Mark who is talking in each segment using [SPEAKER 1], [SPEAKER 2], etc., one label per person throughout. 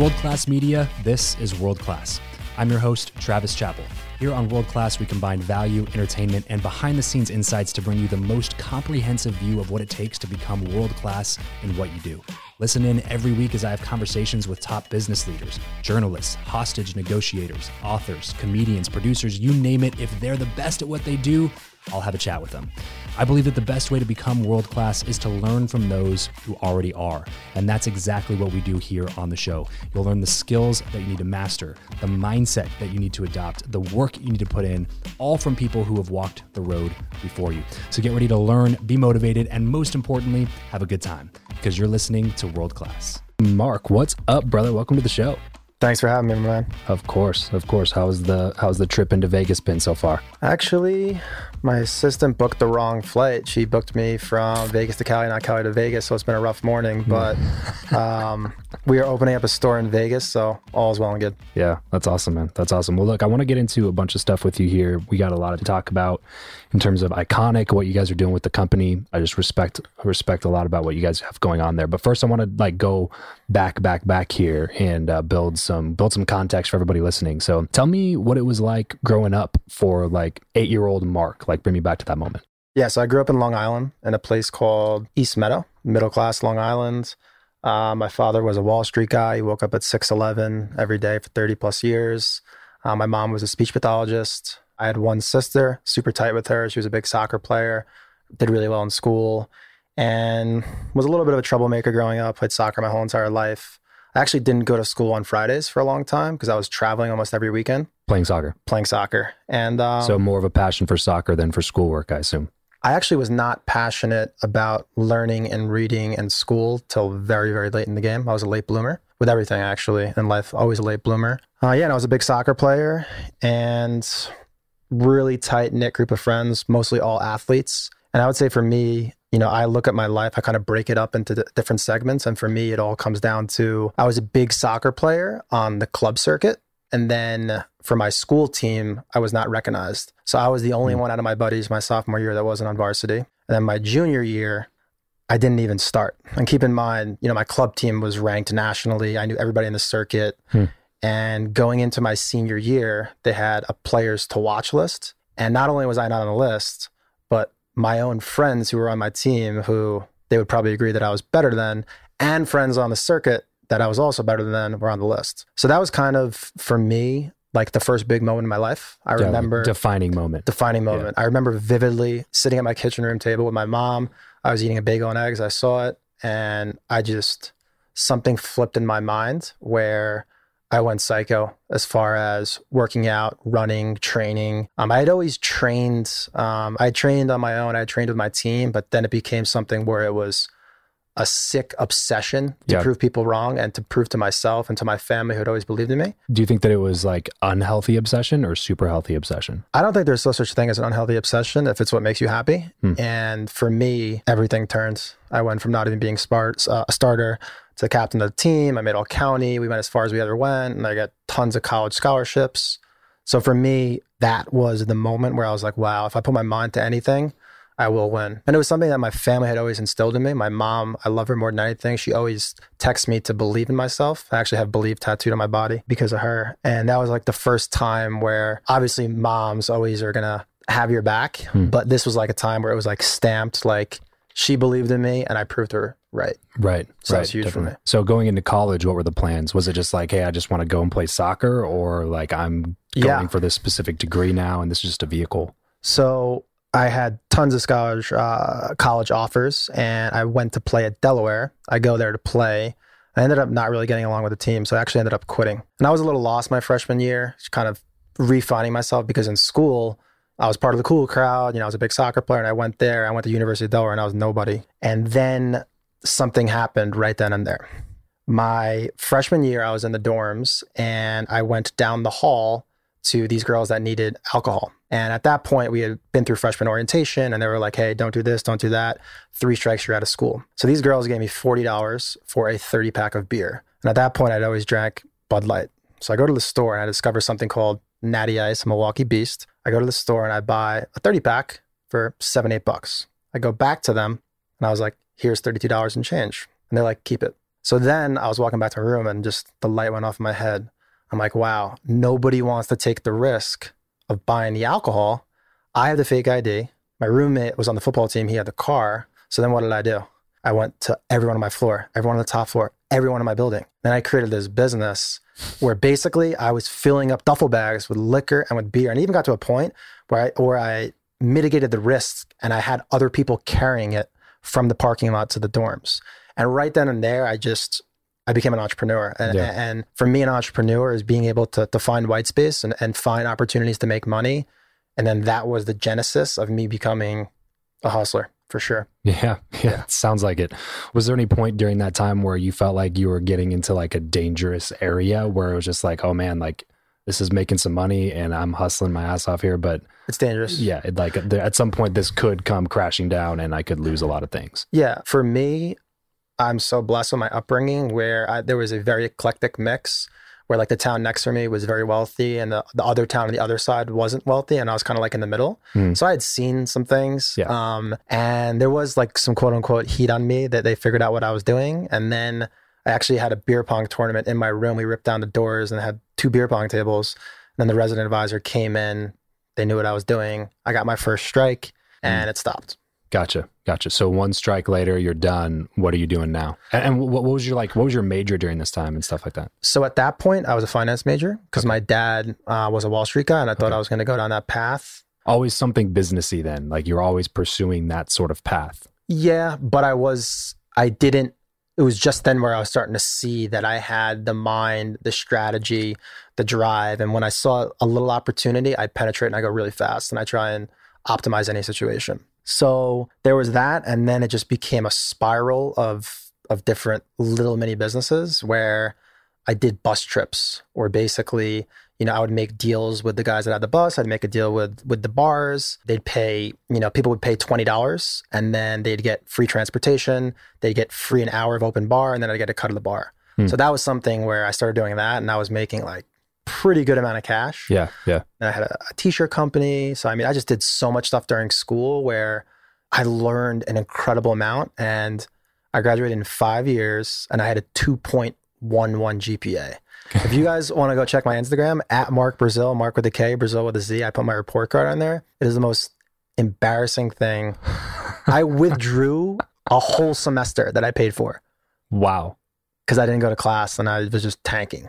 [SPEAKER 1] World Class Media, this is World Class. I'm your host, Travis Chappell. Here on World Class, we combine value, entertainment, and behind the scenes insights to bring you the most comprehensive view of what it takes to become world class in what you do. Listen in every week as I have conversations with top business leaders, journalists, hostage negotiators, authors, comedians, producers, you name it. If they're the best at what they do, I'll have a chat with them. I believe that the best way to become world class is to learn from those who already are. And that's exactly what we do here on the show. You'll learn the skills that you need to master, the mindset that you need to adopt, the work you need to put in, all from people who have walked the road before you. So get ready to learn, be motivated, and most importantly, have a good time because you're listening to World Class. Mark, what's up, brother? Welcome to the show.
[SPEAKER 2] Thanks for having me, man.
[SPEAKER 1] Of course, of course. How's the how's the trip into Vegas been so far?
[SPEAKER 2] Actually, my assistant booked the wrong flight. She booked me from Vegas to Cali, not Cali to Vegas. So it's been a rough morning. Hmm. But um, we are opening up a store in Vegas, so all is well and good.
[SPEAKER 1] Yeah, that's awesome, man. That's awesome. Well, look, I want to get into a bunch of stuff with you here. We got a lot to talk about in terms of Ikonick, what you guys are doing with the company. I just respect respect a lot about what you guys have going on there. But first, I want to like go back, back, back here and uh, build some build some context for everybody listening. So, tell me what it was like growing up for like eight year old Mark. Like, bring me back to that moment.
[SPEAKER 2] Yeah, so I grew up in Long Island in a place called East Meadow, middle class Long Island. Uh, my father was a Wall Street guy. He woke up at 6'11 every day for 30 plus years. Uh, my mom was a speech pathologist. I had one sister, super tight with her. She was a big soccer player, did really well in school, and was a little bit of a troublemaker growing up. Played soccer my whole entire life. I actually didn't go to school on Fridays for a long time because I was traveling almost every weekend.
[SPEAKER 1] Playing soccer.
[SPEAKER 2] Playing soccer. And um,
[SPEAKER 1] so more of a passion for soccer than for schoolwork, I assume.
[SPEAKER 2] I actually was not passionate about learning and reading and school till very, very late in the game. I was a late bloomer with everything actually in life, always a late bloomer. Uh, yeah, and I was a big soccer player and really tight knit group of friends, mostly all athletes. And I would say for me, you know, I look at my life, I kind of break it up into different segments. And for me, it all comes down to I was a big soccer player on the club circuit. And then for my school team, I was not recognized. So I was the only mm one out of my buddies my sophomore year that wasn't on varsity. And then my junior year, I didn't even start. And keep in mind, you know, my club team was ranked nationally. I knew everybody in the circuit. Hmm. And going into my senior year, they had a players to watch list. And not only was I not on the list, my own friends who were on my team, who they would probably agree that I was better than, and friends on the circuit that I was also better than were on the list. So that was kind of for me like the first big moment in my life. I yeah, remember
[SPEAKER 1] defining moment.
[SPEAKER 2] Defining moment. Yeah. I remember vividly sitting at my kitchen room table with my mom. I was eating a bagel and eggs. I saw it and I just something flipped in my mind where I went psycho as far as working out, running, training. Um, I had always trained. Um, I trained on my own. I trained with my team, but then it became something where it was a sick obsession to prove people wrong and to prove to myself and to my family who had always believed in me.
[SPEAKER 1] Do you think that it was like unhealthy obsession or super healthy obsession?
[SPEAKER 2] I don't think there's no such a thing as an unhealthy obsession if it's what makes you happy. Hmm. And for me, everything turned. I went from not even being smart, uh, a starter to the captain of the team. I made all county. We went as far as we ever went, and I got tons of college scholarships. So for me, that was the moment where I was like, wow, if I put my mind to anything, I will win. And it was something that my family had always instilled in me. My mom, I love her more than anything. She always texts me to believe in myself. I actually have believe tattooed on my body because of her. And that was like the first time where obviously moms always are going to have your back. Hmm. But this was like a time where it was like stamped, like she believed in me and I proved her right.
[SPEAKER 1] Right.
[SPEAKER 2] So
[SPEAKER 1] right,
[SPEAKER 2] huge definitely. for me.
[SPEAKER 1] So going into college, what were the plans? Was it just like, hey, I just want to go and play soccer or like I'm going yeah. for this specific degree now and this is just a vehicle?
[SPEAKER 2] So I had tons of college uh, college offers, and I went to play at Delaware. I go there to play. I ended up not really getting along with the team, so I actually ended up quitting. And I was a little lost my freshman year, just kind of refining myself because in school I was part of the cool crowd. You know, I was a big soccer player, and I went there. I went to University of Delaware, and I was nobody. And then something happened right then and there. My freshman year, I was in the dorms, and I went down the hall to these girls that needed alcohol. And at that point, we had been through freshman orientation and they were like, hey, don't do this, don't do that. Three strikes, you're out of school. So these girls gave me $40 for a 30 pack of beer. And at that point, I'd always drank Bud Light. So I go to the store and I discover something called Natty Ice Milwaukee Beast. I go to the store and I buy a 30 pack for seven, eight bucks. I go back to them and I was like, here's $32 in change. And they're like, keep it. So then I was walking back to my room and just the light went off in my head. I'm like, wow, nobody wants to take the risk of buying the alcohol. I have the fake ID. My roommate was on the football team. He had the car. So then what did I do? I went to everyone on my floor, everyone on the top floor, everyone in my building. Then I created this business where basically I was filling up duffel bags with liquor and with beer. And even got to a point where I, where I mitigated the risk and I had other people carrying it from the parking lot to the dorms. And right then and there, I just I became an entrepreneur. And, yeah. and for me, an entrepreneur is being able to, to find white space and, and find opportunities to make money. And then that was the genesis of me becoming a hustler for sure.
[SPEAKER 1] Yeah, yeah, sounds like it. Was there any point during that time where you felt like you were getting into like a dangerous area where it was just like, oh man, like this is making some money and I'm hustling my ass off here, but
[SPEAKER 2] it's dangerous.
[SPEAKER 1] Yeah, it, like at some point this could come crashing down and I could lose a lot of things.
[SPEAKER 2] Yeah, for me, I'm so blessed with my upbringing where I, there was a very eclectic mix where like the town next to me was very wealthy and the, the other town on the other side wasn't wealthy and I was kind of like in the middle. Mm. So I had seen some things. Yeah. Um, and there was like some quote unquote heat on me that they figured out what I was doing. And then I actually had a beer pong tournament in my room. We ripped down the doors and had two beer pong tables. And then the resident advisor came in. They knew what I was doing. I got my first strike and mm. it stopped.
[SPEAKER 1] Gotcha, gotcha. So one strike later, you're done. What are you doing now? And, and what, what, was your like? What was your major during this time and stuff like that?
[SPEAKER 2] So at that point, I was a finance major because okay. my dad uh, was a Wall Street guy, and I thought okay. I was going to go down that path.
[SPEAKER 1] Always something businessy. Then, like you're always pursuing that sort of path.
[SPEAKER 2] Yeah, but I was. I didn't. It was just then where I was starting to see that I had the mind, the strategy, the drive, and when I saw a little opportunity, I penetrate and I go really fast, and I try and optimize any situation. So there was that, and then it just became a spiral of of different little mini businesses where I did bus trips, or basically, you know, I would make deals with the guys that had the bus. I'd make a deal with with the bars. They'd pay, you know, people would pay twenty dollars, and then they'd get free transportation. They'd get free an hour of open bar, and then I'd get a cut of the bar. Hmm. So that was something where I started doing that, and I was making like pretty good amount of cash.
[SPEAKER 1] Yeah, yeah.
[SPEAKER 2] And I had a a t-shirt company. So I mean, I just did so much stuff during school where I learned an incredible amount and I graduated in 5 years and I had a 2.11 GPA. If you guys want to go check my Instagram at Mark Brazil, Mark with a K, Brazil with a Z, I put my report card on there. It is the most embarrassing thing. I withdrew a whole semester that I paid for.
[SPEAKER 1] Wow
[SPEAKER 2] because I didn't go to class and I was just tanking.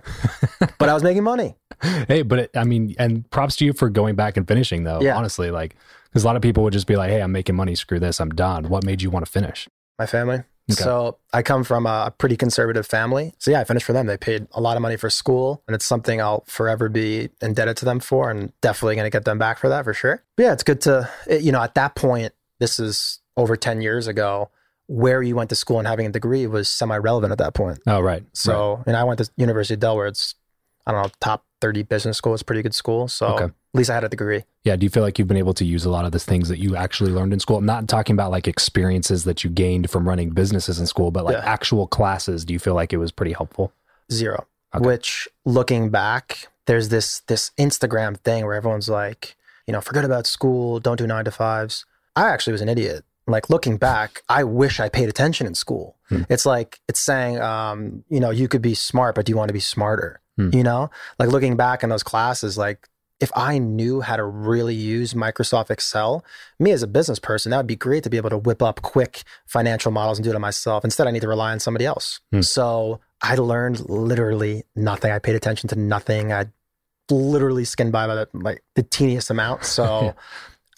[SPEAKER 2] but I was making money.
[SPEAKER 1] Hey, but it, I mean, and props to you for going back and finishing though. Yeah. Honestly, like, because a lot of people would just be like, "Hey, I'm making money. Screw this. I'm done." What made you want to finish?
[SPEAKER 2] My family. Okay. So I come from a pretty conservative family. So yeah, I finished for them. They paid a lot of money for school, and it's something I'll forever be indebted to them for, and definitely going to get them back for that for sure. But yeah, it's good to you know at that point. This is over ten years ago where you went to school and having a degree was semi-relevant at that point.
[SPEAKER 1] Oh, right.
[SPEAKER 2] So,
[SPEAKER 1] right.
[SPEAKER 2] and I went to University of Delaware. It's, I don't know, top 30 business school. It's a pretty good school. So okay. At least I had a degree.
[SPEAKER 1] Yeah. Do you feel like you've been able to use a lot of the things that you actually learned in school? I'm not talking about like experiences that you gained from running businesses in school, but like yeah. actual classes. Do you feel like it was pretty helpful?
[SPEAKER 2] Zero. Okay. Which looking back, there's this, this Instagram thing where everyone's like, you know, forget about school, don't do nine to fives. I actually was an idiot like looking back, I wish I paid attention in school. Hmm. It's like it's saying, um, you know, you could be smart, but do you want to be smarter? Hmm. You know, like looking back in those classes, like if I knew how to really use Microsoft Excel, me as a business person, that would be great to be able to whip up quick financial models and do it myself. Instead, I need to rely on somebody else. Hmm. So I learned literally nothing. I paid attention to nothing. I literally skinned by by the, like the teeniest amount. So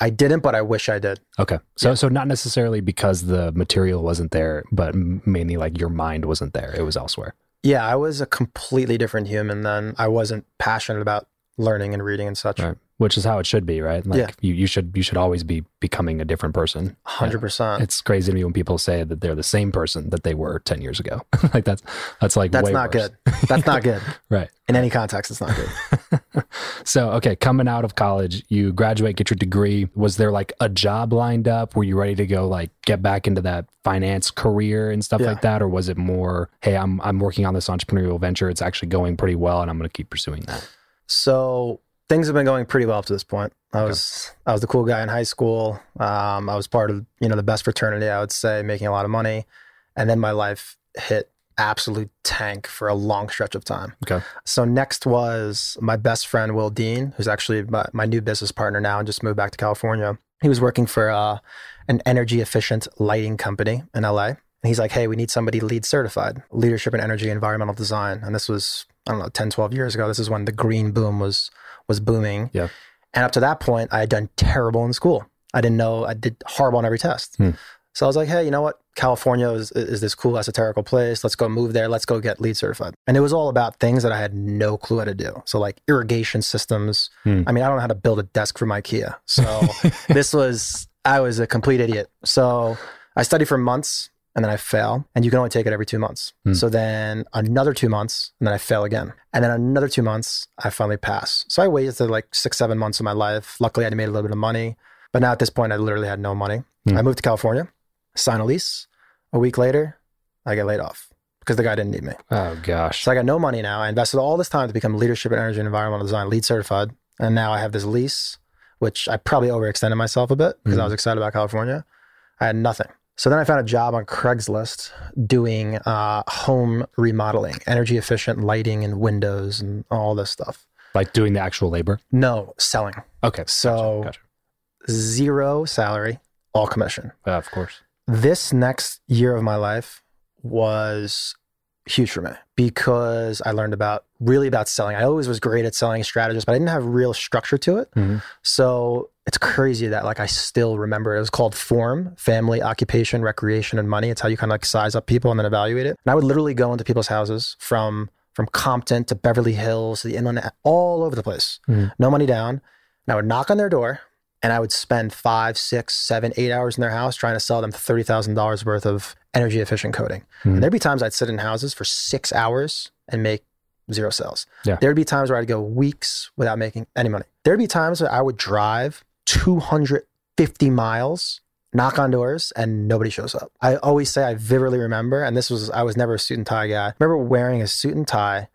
[SPEAKER 2] I didn't, but I wish I did.
[SPEAKER 1] Okay. So yeah. so not necessarily because the material wasn't there, but mainly like your mind wasn't there. It was elsewhere.
[SPEAKER 2] Yeah, I was a completely different human then. I wasn't passionate about learning and reading and such.
[SPEAKER 1] Right which is how it should be, right? Like yeah. you, you should you should always be becoming a different person.
[SPEAKER 2] Hundred percent.
[SPEAKER 1] It's crazy to me when people say that they're the same person that they were ten years ago. like that's that's like
[SPEAKER 2] that's not
[SPEAKER 1] worse.
[SPEAKER 2] good. That's not good.
[SPEAKER 1] right.
[SPEAKER 2] In any context, it's not good.
[SPEAKER 1] so okay, coming out of college, you graduate, get your degree. Was there like a job lined up? Were you ready to go like get back into that finance career and stuff yeah. like that, or was it more, hey, I'm I'm working on this entrepreneurial venture. It's actually going pretty well, and I'm going to keep pursuing that.
[SPEAKER 2] So things have been going pretty well up to this point. I okay. was I was the cool guy in high school. Um, I was part of you know the best fraternity. I would say making a lot of money, and then my life hit absolute tank for a long stretch of time.
[SPEAKER 1] Okay.
[SPEAKER 2] So next was my best friend Will Dean, who's actually my, my new business partner now and just moved back to California. He was working for uh, an energy efficient lighting company in LA. And he's like, hey, we need somebody LEED certified, leadership in energy environmental design. And this was, I don't know, 10, 12 years ago. This is when the green boom was was booming.
[SPEAKER 1] Yeah.
[SPEAKER 2] And up to that point, I had done terrible in school. I didn't know I did horrible on every test.
[SPEAKER 1] Hmm.
[SPEAKER 2] So I was like, hey, you know what? California is, is this cool esoterical place. Let's go move there. Let's go get LEED certified. And it was all about things that I had no clue how to do. So like irrigation systems.
[SPEAKER 1] Hmm.
[SPEAKER 2] I mean, I don't know how to build a desk from IKEA. So this was I was a complete idiot. So I studied for months and then I fail. And you can only take it every two months.
[SPEAKER 1] Hmm.
[SPEAKER 2] So then another two months and then I fail again. And then another two months, I finally pass. So I waited like six, seven months of my life. Luckily, I made a little bit of money. But now at this point, I literally had no money.
[SPEAKER 1] Hmm.
[SPEAKER 2] I moved to California, sign a lease. A week later, I get laid off because the guy didn't need me.
[SPEAKER 1] Oh gosh.
[SPEAKER 2] So I got no money now. I invested all this time to become leadership in energy and environmental design, LEED certified. And now I have this lease, which I probably overextended myself a bit because I
[SPEAKER 1] Mhm.
[SPEAKER 2] was excited about California. I had nothing. So then I found a job on Craigslist doing uh, home remodeling, energy efficient lighting and windows and all this stuff.
[SPEAKER 1] Like doing the actual labor.
[SPEAKER 2] No, selling.
[SPEAKER 1] Okay.
[SPEAKER 2] So
[SPEAKER 1] gotcha.
[SPEAKER 2] zero salary, all commission.
[SPEAKER 1] Uh, of course.
[SPEAKER 2] this next year of my life was huge for me because I learned about really about selling. I always was great at selling strategists, but I didn't have real structure to it.
[SPEAKER 1] Mhm.
[SPEAKER 2] So it's crazy that like I still remember it. It was called form, family, occupation, recreation, and money. It's how you kind of like size up people and then evaluate it. And I would literally go into people's houses from from Compton to Beverly Hills to the inland, all over the place.
[SPEAKER 1] Mhm.
[SPEAKER 2] No money down. And I would knock on their door and I would spend five, six, seven, eight hours in their house trying to sell them thirty thousand dollars worth of energy efficient coating.
[SPEAKER 1] Mhm.
[SPEAKER 2] There'd be times I'd sit in houses for six hours and make zero sales.
[SPEAKER 1] Yeah.
[SPEAKER 2] There'd be times where I'd go weeks without making any money. There'd be times where I would drive two hundred fifty miles, knock on doors, and nobody shows up. I always say I vividly remember, and this was I was never a suit and tie guy. I remember wearing a suit and tie,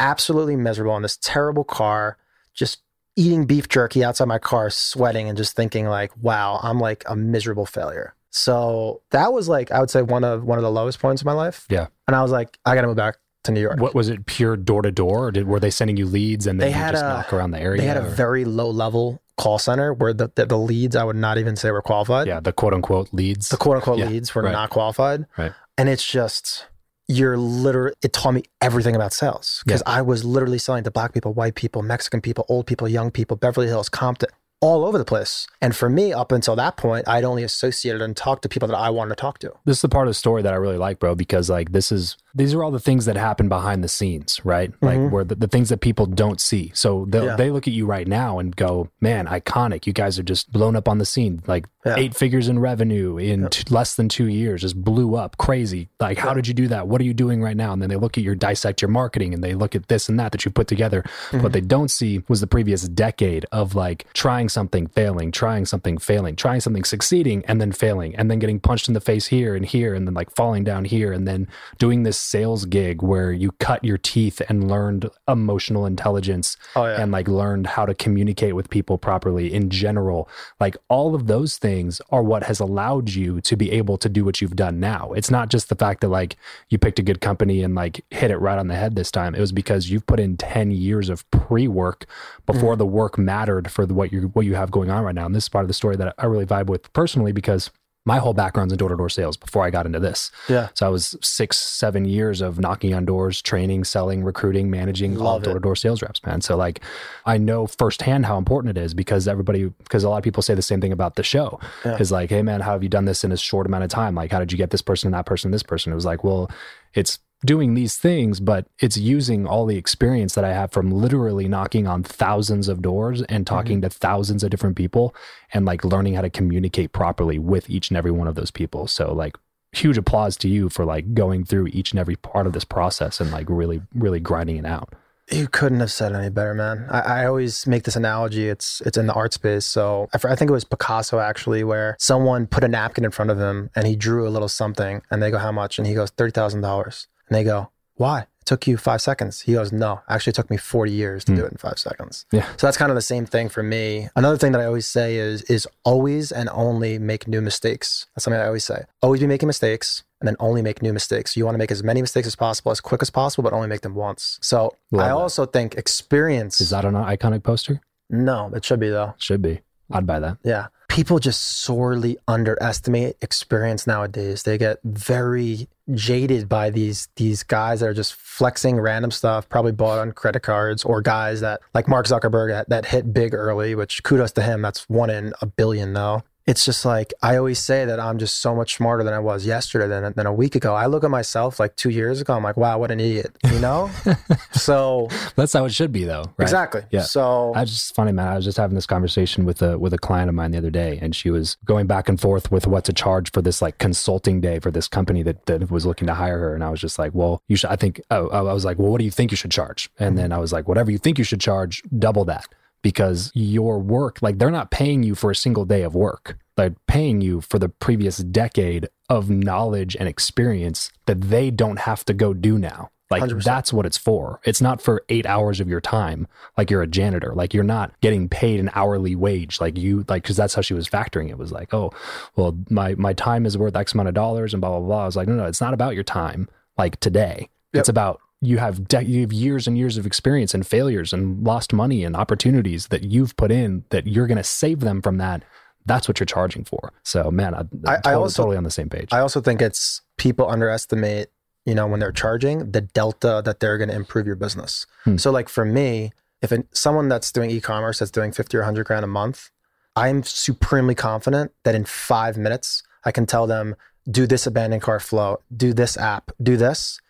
[SPEAKER 2] absolutely miserable in this terrible car, just eating beef jerky outside my car, sweating and just thinking like, wow, I'm like a miserable failure. So that was like I would say one of one of the lowest points of my life.
[SPEAKER 1] Yeah.
[SPEAKER 2] And I was like, I gotta move back to New York.
[SPEAKER 1] What was it? Pure door to door, or did were they sending you leads and then
[SPEAKER 2] They
[SPEAKER 1] you
[SPEAKER 2] had
[SPEAKER 1] just
[SPEAKER 2] a-
[SPEAKER 1] knock around the area?
[SPEAKER 2] They had a
[SPEAKER 1] or-
[SPEAKER 2] very low level call center where the, the, the leads I would not even say were qualified.
[SPEAKER 1] yeah, the quote unquote leads.
[SPEAKER 2] The quote unquote
[SPEAKER 1] Yeah,
[SPEAKER 2] leads were
[SPEAKER 1] right.
[SPEAKER 2] not qualified.
[SPEAKER 1] Right.
[SPEAKER 2] And it's just you're literally it taught me everything about sales because I was literally selling to black people, white people, Mexican people, old people, young people, Beverly Hills, Compton, all over the place. And for me, up until that point, I'd only associated and talked to people that I wanted to talk to.
[SPEAKER 1] this is the part of the story that I really like, bro, because like this is these are all the things that happen behind the scenes, right? Like
[SPEAKER 2] Mhm.
[SPEAKER 1] where the, the things that people don't see. So they
[SPEAKER 2] Yeah.
[SPEAKER 1] they look at you right now and go, "Man, Ikonick! You guys are just blown up on the scene. Like
[SPEAKER 2] Yeah.
[SPEAKER 1] eight figures in revenue in t- less than two years, just blew up, crazy. Like how did you do that? What are you doing right now?" And then they look at your dissect your marketing and they look at this and that that you put together.
[SPEAKER 2] Mm-hmm.
[SPEAKER 1] What they don't see was the previous decade of like trying something, failing, trying something, failing, trying something, succeeding, and then failing, and then getting punched in the face here and here, and then like falling down here, and then doing this sales gig where you cut your teeth and learned emotional intelligence
[SPEAKER 2] Oh yeah.
[SPEAKER 1] and like learned how to communicate with people properly in general. Like all of those things are what has allowed you to be able to do what you've done now. It's not just the fact that like you picked a good company and like hit it right on the head this time. It was because you've put in 10 years of pre-work before mm. the work mattered for the, what you what you have going on right now. And this is part of the story that I really vibe with personally because my whole background's in door-to-door sales before I got into this.
[SPEAKER 2] yeah.
[SPEAKER 1] So I was six, seven years of knocking on doors, training, selling, recruiting, managing all
[SPEAKER 2] Love it.
[SPEAKER 1] door to door sales reps, man. So like I know firsthand how important it is because everybody, because a lot of people say the same thing about the show
[SPEAKER 2] Yeah.
[SPEAKER 1] is like, hey man, how have you done this in a short amount of time? Like, how did you get this person, that person, this person? It was like, well, it's doing these things, but it's using all the experience that I have from literally knocking on thousands of doors and mm-hmm. talking to thousands of different people and like learning how to communicate properly with each and every one of those people. So like huge applause to you for like going through each and every part of this process and like really, really grinding it out.
[SPEAKER 2] You couldn't have said any better, man. I, I always make this analogy. It's it's in the art space. So I, I think it was Picasso actually, where someone put a napkin in front of him and he drew a little something, and they go, "How much?" And he goes, thirty thousand dollars. And they go, "Why?" It took you five seconds. He goes, "No, actually, it took me forty years to
[SPEAKER 1] Hmm.
[SPEAKER 2] do it in five seconds."
[SPEAKER 1] Yeah.
[SPEAKER 2] So that's kind of the same thing for me. Another thing that I always say is is always and only make new mistakes. That's something I always say. Always be making mistakes and then only make new mistakes. You want to make as many mistakes as possible, as quick as possible, but only make them once. So
[SPEAKER 1] Love
[SPEAKER 2] I
[SPEAKER 1] that.
[SPEAKER 2] also think experience.
[SPEAKER 1] Is that an Ikonick poster?
[SPEAKER 2] no, it should be though.
[SPEAKER 1] Should be. I'd buy that.
[SPEAKER 2] Yeah. People just sorely underestimate experience nowadays. They get very jaded by these these guys that are just flexing random stuff, probably bought on credit cards, or guys that like Mark Zuckerberg that, that hit big early, which kudos to him. That's one in a billion though. It's just like I always say that I'm just so much smarter than I was yesterday than, than a week ago. I look at myself like two years ago. I'm like, wow, what an idiot, you know? so
[SPEAKER 1] That's how it should be, though. Right?
[SPEAKER 2] exactly.
[SPEAKER 1] Yeah.
[SPEAKER 2] So
[SPEAKER 1] I just funny, man. I was just having this conversation with a with a client of mine the other day, and she was going back and forth with what to charge for this like consulting day for this company that that was looking to hire her. And I was just like, well, you should. I think. Oh, oh I was like, well, what do you think you should charge? And mm-hmm. then I was like, whatever you think you should charge, double that because your work, like they're not paying you for a single day of work. They're paying you for the previous decade of knowledge and experience that they don't have to go do now. Like
[SPEAKER 2] 100%.
[SPEAKER 1] that's what it's for. It's not for eight hours of your time, like you're a janitor. Like you're not getting paid an hourly wage. Like you, like because that's how she was factoring it. Was like, oh, well, my my time is worth X amount of dollars, and blah blah blah. I was like, no, no, it's not about your time. Like today,
[SPEAKER 2] Yep.
[SPEAKER 1] it's about you have de- you have years and years of experience and failures and lost money and opportunities that you've put in that you're going to save them from that. That's what you're charging for. So, man, I, I'm
[SPEAKER 2] I
[SPEAKER 1] totally,
[SPEAKER 2] also-
[SPEAKER 1] totally on the same page.
[SPEAKER 2] I also think it's people underestimate, you know, when they're charging the delta that they're going to improve your business.
[SPEAKER 1] Hmm.
[SPEAKER 2] So, like for me, if it, someone that's doing e-commerce that's doing fifty or hundred grand a month, I'm supremely confident that in five minutes I can tell them do this abandoned cart flow, do this app, do this.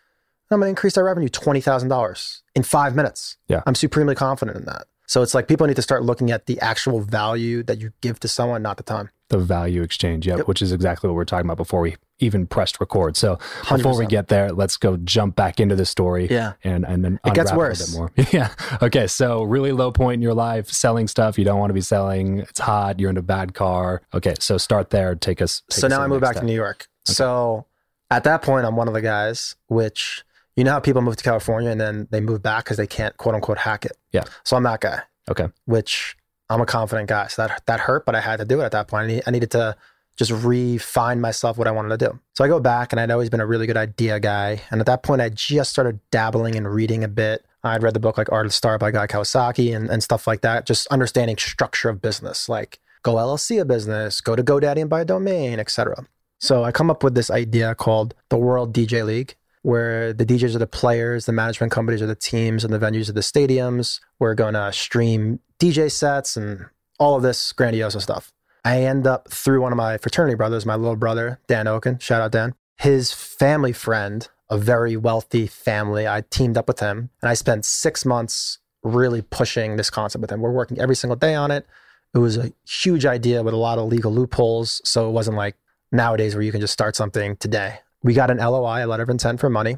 [SPEAKER 2] I'm going to increase their revenue twenty thousand dollars in five minutes.
[SPEAKER 1] Yeah.
[SPEAKER 2] I'm supremely confident in that. So it's like people need to start looking at the actual value that you give to someone, not the time.
[SPEAKER 1] the value exchange, yeah,
[SPEAKER 2] Yep.
[SPEAKER 1] which is exactly what we we're talking about before we even pressed record. So before we get there, let's go jump back into the story.
[SPEAKER 2] Yeah.
[SPEAKER 1] And and then
[SPEAKER 2] It gets worse.
[SPEAKER 1] a bit more. yeah. Okay. So really low point in your life, selling stuff you don't want to be selling. It's hot. You're in a bad car. Okay. So start there. Take us. Take
[SPEAKER 2] so
[SPEAKER 1] us
[SPEAKER 2] now I
[SPEAKER 1] move
[SPEAKER 2] back
[SPEAKER 1] step.
[SPEAKER 2] to New York. So at that point, I'm one of the guys, which you know how people move to California and then they move back because they can't quote unquote hack it.
[SPEAKER 1] Yeah.
[SPEAKER 2] So I'm that guy,
[SPEAKER 1] Okay.
[SPEAKER 2] which I'm a confident guy. So that that hurt, but I had to do it at that point. I, need, I needed to just refine myself what I wanted to do. So I go back and I'd always been a really good idea guy. And at that point, I just started dabbling and reading a bit. I'd read the book like Art of the Start by Guy Kawasaki and, and stuff like that, just understanding structure of business, like go LLC a business, go to GoDaddy and buy a domain, etc. So I come up with this idea called the World DJ League, where the DJs are the players, the management companies are the teams, and the venues are the stadiums. We're going to stream DJ sets and all of this grandiose stuff. I end up through one of my fraternity brothers, my little brother, Dan Oken, shout out Dan, his family friend, a very wealthy family. I teamed up with him and I spent six months really pushing this concept with him. We're working every single day on it. It was a huge idea with a lot of legal loopholes. So it wasn't like nowadays where you can just start something today. We got an LOI, a letter of intent for money.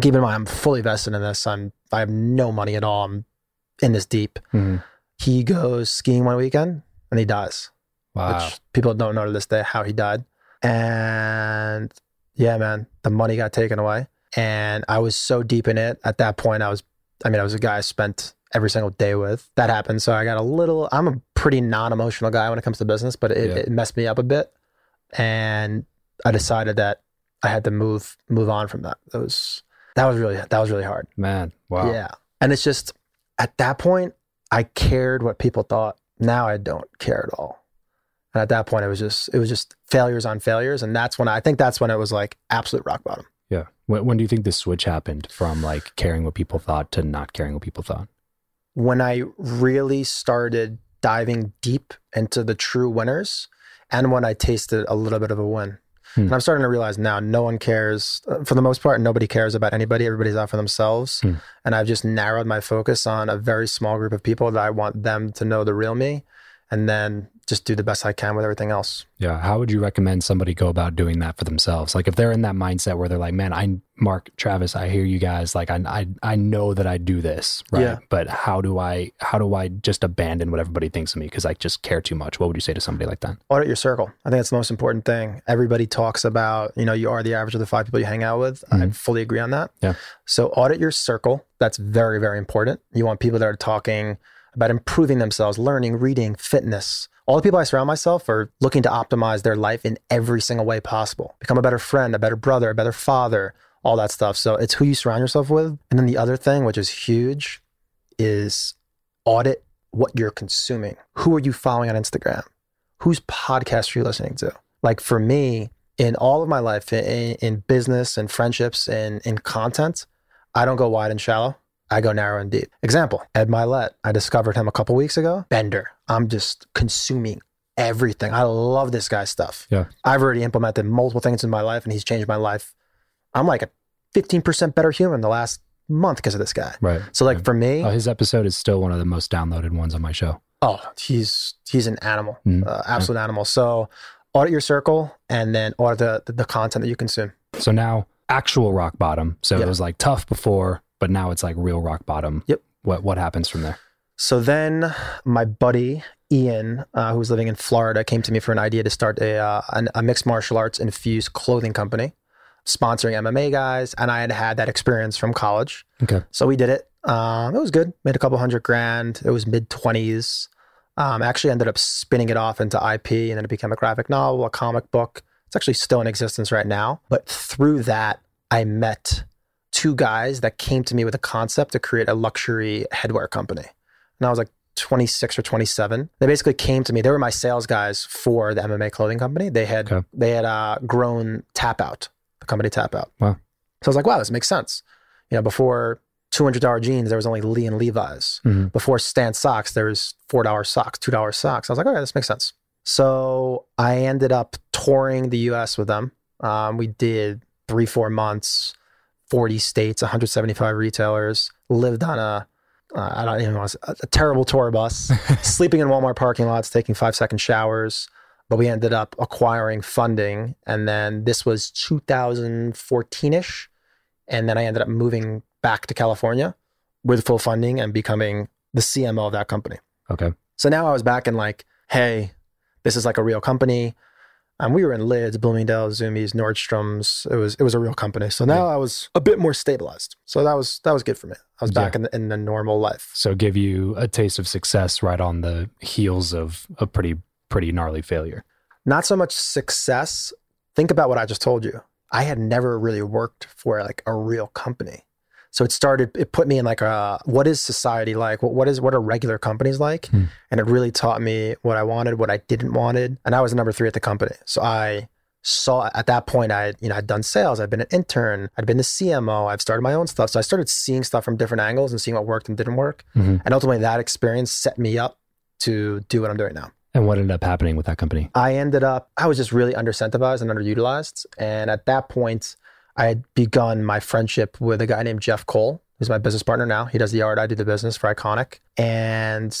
[SPEAKER 2] Keep in mind, I'm fully vested in this. I'm I have no money at all. I'm in this deep.
[SPEAKER 1] Mhm.
[SPEAKER 2] He goes skiing one weekend and he dies
[SPEAKER 1] Wow.
[SPEAKER 2] which people don't know to this day how he died. And yeah, man, the money got taken away. And I was so deep in it at that point. I was, I mean, I was a guy I spent every single day with. That happened. So I got a little, I'm a pretty non emotional guy when it comes to business, but it,
[SPEAKER 1] Yeah.
[SPEAKER 2] it messed me up a bit. And I decided that I had to move, move on from that. That was, that was really, that was really hard.
[SPEAKER 1] Man. Wow.
[SPEAKER 2] Yeah. And it's just at that point, I cared what people thought. Now I don't care at all. And at that point, it was just it was just failures on failures, and that's when I, I think that's when it was like absolute rock bottom.
[SPEAKER 1] Yeah. When, when do you think the switch happened from like caring what people thought to not caring what people thought?
[SPEAKER 2] When I really started diving deep into the true winners, and when I tasted a little bit of a win.
[SPEAKER 1] Hmm.
[SPEAKER 2] And I'm starting to realize now no one cares. uh, For the most part, nobody cares about anybody. Everybody's out for themselves.
[SPEAKER 1] Hmm.
[SPEAKER 2] And I've just narrowed my focus on a very small group of people that I want them to know the real me and then just do the best I can with everything else.
[SPEAKER 1] Yeah. How would you recommend somebody go about doing that for themselves? Like if they're in that mindset where they're like, man, I, Mark, Travis, I hear you guys. Like I, I, I know that I do this, right?
[SPEAKER 2] Yeah.
[SPEAKER 1] But how do I, how do I just abandon what everybody thinks of me? Cause I just care too much. What would you say to somebody like that?
[SPEAKER 2] Audit your circle. I think that's the most important thing. Everybody talks about, you know, you are the average of the five people you hang out with. I
[SPEAKER 1] Mhm.
[SPEAKER 2] fully agree on that.
[SPEAKER 1] Yeah.
[SPEAKER 2] So audit your circle. That's very, very important. You want people that are talking about improving themselves, learning, reading, fitness. All the people I surround myself are looking to optimize their life in every single way possible. Become a better friend, a better brother, a better father, all that stuff. So it's who you surround yourself with. And then the other thing, which is huge, is audit what you're consuming. Who are you following on Instagram? Whose podcast are you listening to? Like for me, in all of my life, in, in business and friendships and in content, I don't go wide and shallow. I go narrow and deep. Example, Ed Mylett. I discovered him a couple weeks ago. Bender. I'm just consuming everything. I love this guy's stuff.
[SPEAKER 1] Yeah.
[SPEAKER 2] I've already implemented multiple things in my life and he's changed my life. I'm like a 15% better human the last month because of this guy.
[SPEAKER 1] Right.
[SPEAKER 2] So like for me,
[SPEAKER 1] Oh, his episode is still one of the most downloaded ones on my show.
[SPEAKER 2] oh, he's he's an animal,
[SPEAKER 1] Mhm.
[SPEAKER 2] uh, absolute animal. So audit your circle and then audit the, the, the content that you consume.
[SPEAKER 1] So now actual rock bottom. So
[SPEAKER 2] Yeah.
[SPEAKER 1] it was like tough before, but now it's like real rock bottom.
[SPEAKER 2] Yep.
[SPEAKER 1] What what happens from there?
[SPEAKER 2] So then my buddy Ian, uh, who was living in Florida, came to me for an idea to start a, uh, an, a mixed martial arts infused clothing company, sponsoring MMA guys. And I had had that experience from college.
[SPEAKER 1] Okay.
[SPEAKER 2] So we did it. Um, it was good. Made a couple hundred grand. It was mid 20s. Um, actually ended up spinning it off into IP and then it became a graphic novel, a comic book. It's actually still in existence right now. But through that, I met two guys that came to me with a concept to create a luxury headwear company. And I was like 26 or 27. They basically came to me. They were my sales guys for the MMA clothing company. They had
[SPEAKER 1] Okay.
[SPEAKER 2] they had uh, grown Tap Out, the company Tap Out.
[SPEAKER 1] Wow.
[SPEAKER 2] So I was like, wow, this makes sense. You know, before $200 jeans, there was only Lee and Levi's.
[SPEAKER 1] Mhm.
[SPEAKER 2] Before Stan socks, there was $4 socks, $2 socks. I was like, all right, this makes sense. So I ended up touring the US with them. Um, we did three, four months, 40 states, 175 retailers, lived on a, uh, I don't even want to, a, a terrible tour bus, sleeping in Walmart parking lots, taking five second showers. But we ended up acquiring funding. And then this was 2014 ish. And then I ended up moving back to California with full funding and becoming the CMO of that company.
[SPEAKER 1] Okay.
[SPEAKER 2] So now I was back in like, hey, this is like a real company. And we were in Lids, Bloomingdale, Zumiez, Nordstrom's. It was it was a real company. So now I was a bit more stabilized. So that was that was good for me. I was back in the, in the normal life.
[SPEAKER 1] So give you a taste of success right on the heels of a pretty pretty gnarly failure.
[SPEAKER 2] Not so much success. Think about what I just told you. I had never really worked for like a real company. So it started, it put me in like a, what is society like? What, what is, what are regular companies like?
[SPEAKER 1] Hmm.
[SPEAKER 2] And it really taught me what I wanted, what I didn't wanted. And I was number three at the company. So I saw at that point, I, you know, I'd done sales. I'd been an intern. I'd been the CMO. I've started my own stuff. So I started seeing stuff from different angles and seeing what worked and didn't work.
[SPEAKER 1] Mhm.
[SPEAKER 2] And ultimately that experience set me up to do what I'm doing now.
[SPEAKER 1] And what ended up happening with that company?
[SPEAKER 2] I ended up, I was just really underincentivized and underutilized. And at that point, I had begun my friendship with a guy named Jeff Cole, who's my business partner now. He does the art, I do the business for Ikonick. And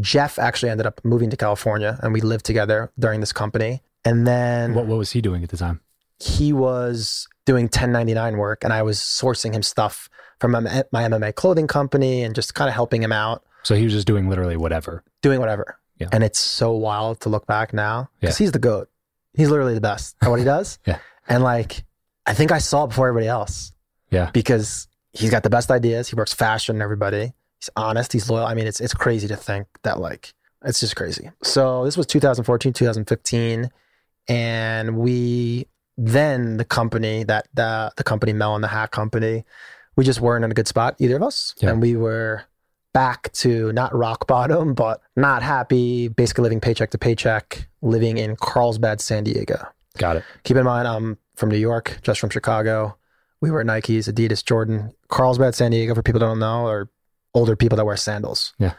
[SPEAKER 2] Jeff actually ended up moving to California and we lived together during this company. And then
[SPEAKER 1] What what was he doing at the time?
[SPEAKER 2] he was doing 1099 work and I was sourcing him stuff from my my MMA clothing company and just kind of helping him out
[SPEAKER 1] So he was just doing literally whatever.
[SPEAKER 2] doing whatever.
[SPEAKER 1] Yeah.
[SPEAKER 2] And it's so wild to look back now because
[SPEAKER 1] Yeah.
[SPEAKER 2] he's the goat. He's literally the best at what he does.
[SPEAKER 1] Yeah.
[SPEAKER 2] And like, I think I saw it before everybody else
[SPEAKER 1] Yeah.
[SPEAKER 2] because he's got the best ideas. He works faster than everybody. He's honest. He's loyal. I mean, it's it's crazy to think that like it's just crazy. So this was 2014, 2015, and we then the company that the the company Mel and the Hat Company, we just weren't in a good spot either of us,
[SPEAKER 1] Yeah.
[SPEAKER 2] and we were back to not rock bottom, but not happy, basically living paycheck to paycheck, living in Carlsbad, San Diego.
[SPEAKER 1] Got it.
[SPEAKER 2] Keep in mind, I'm from New York, just from Chicago. We were at Nikes, Adidas, Jordan. Carlsbad, San Diego, for people that don't know, are older people that wear sandals.
[SPEAKER 1] Yeah.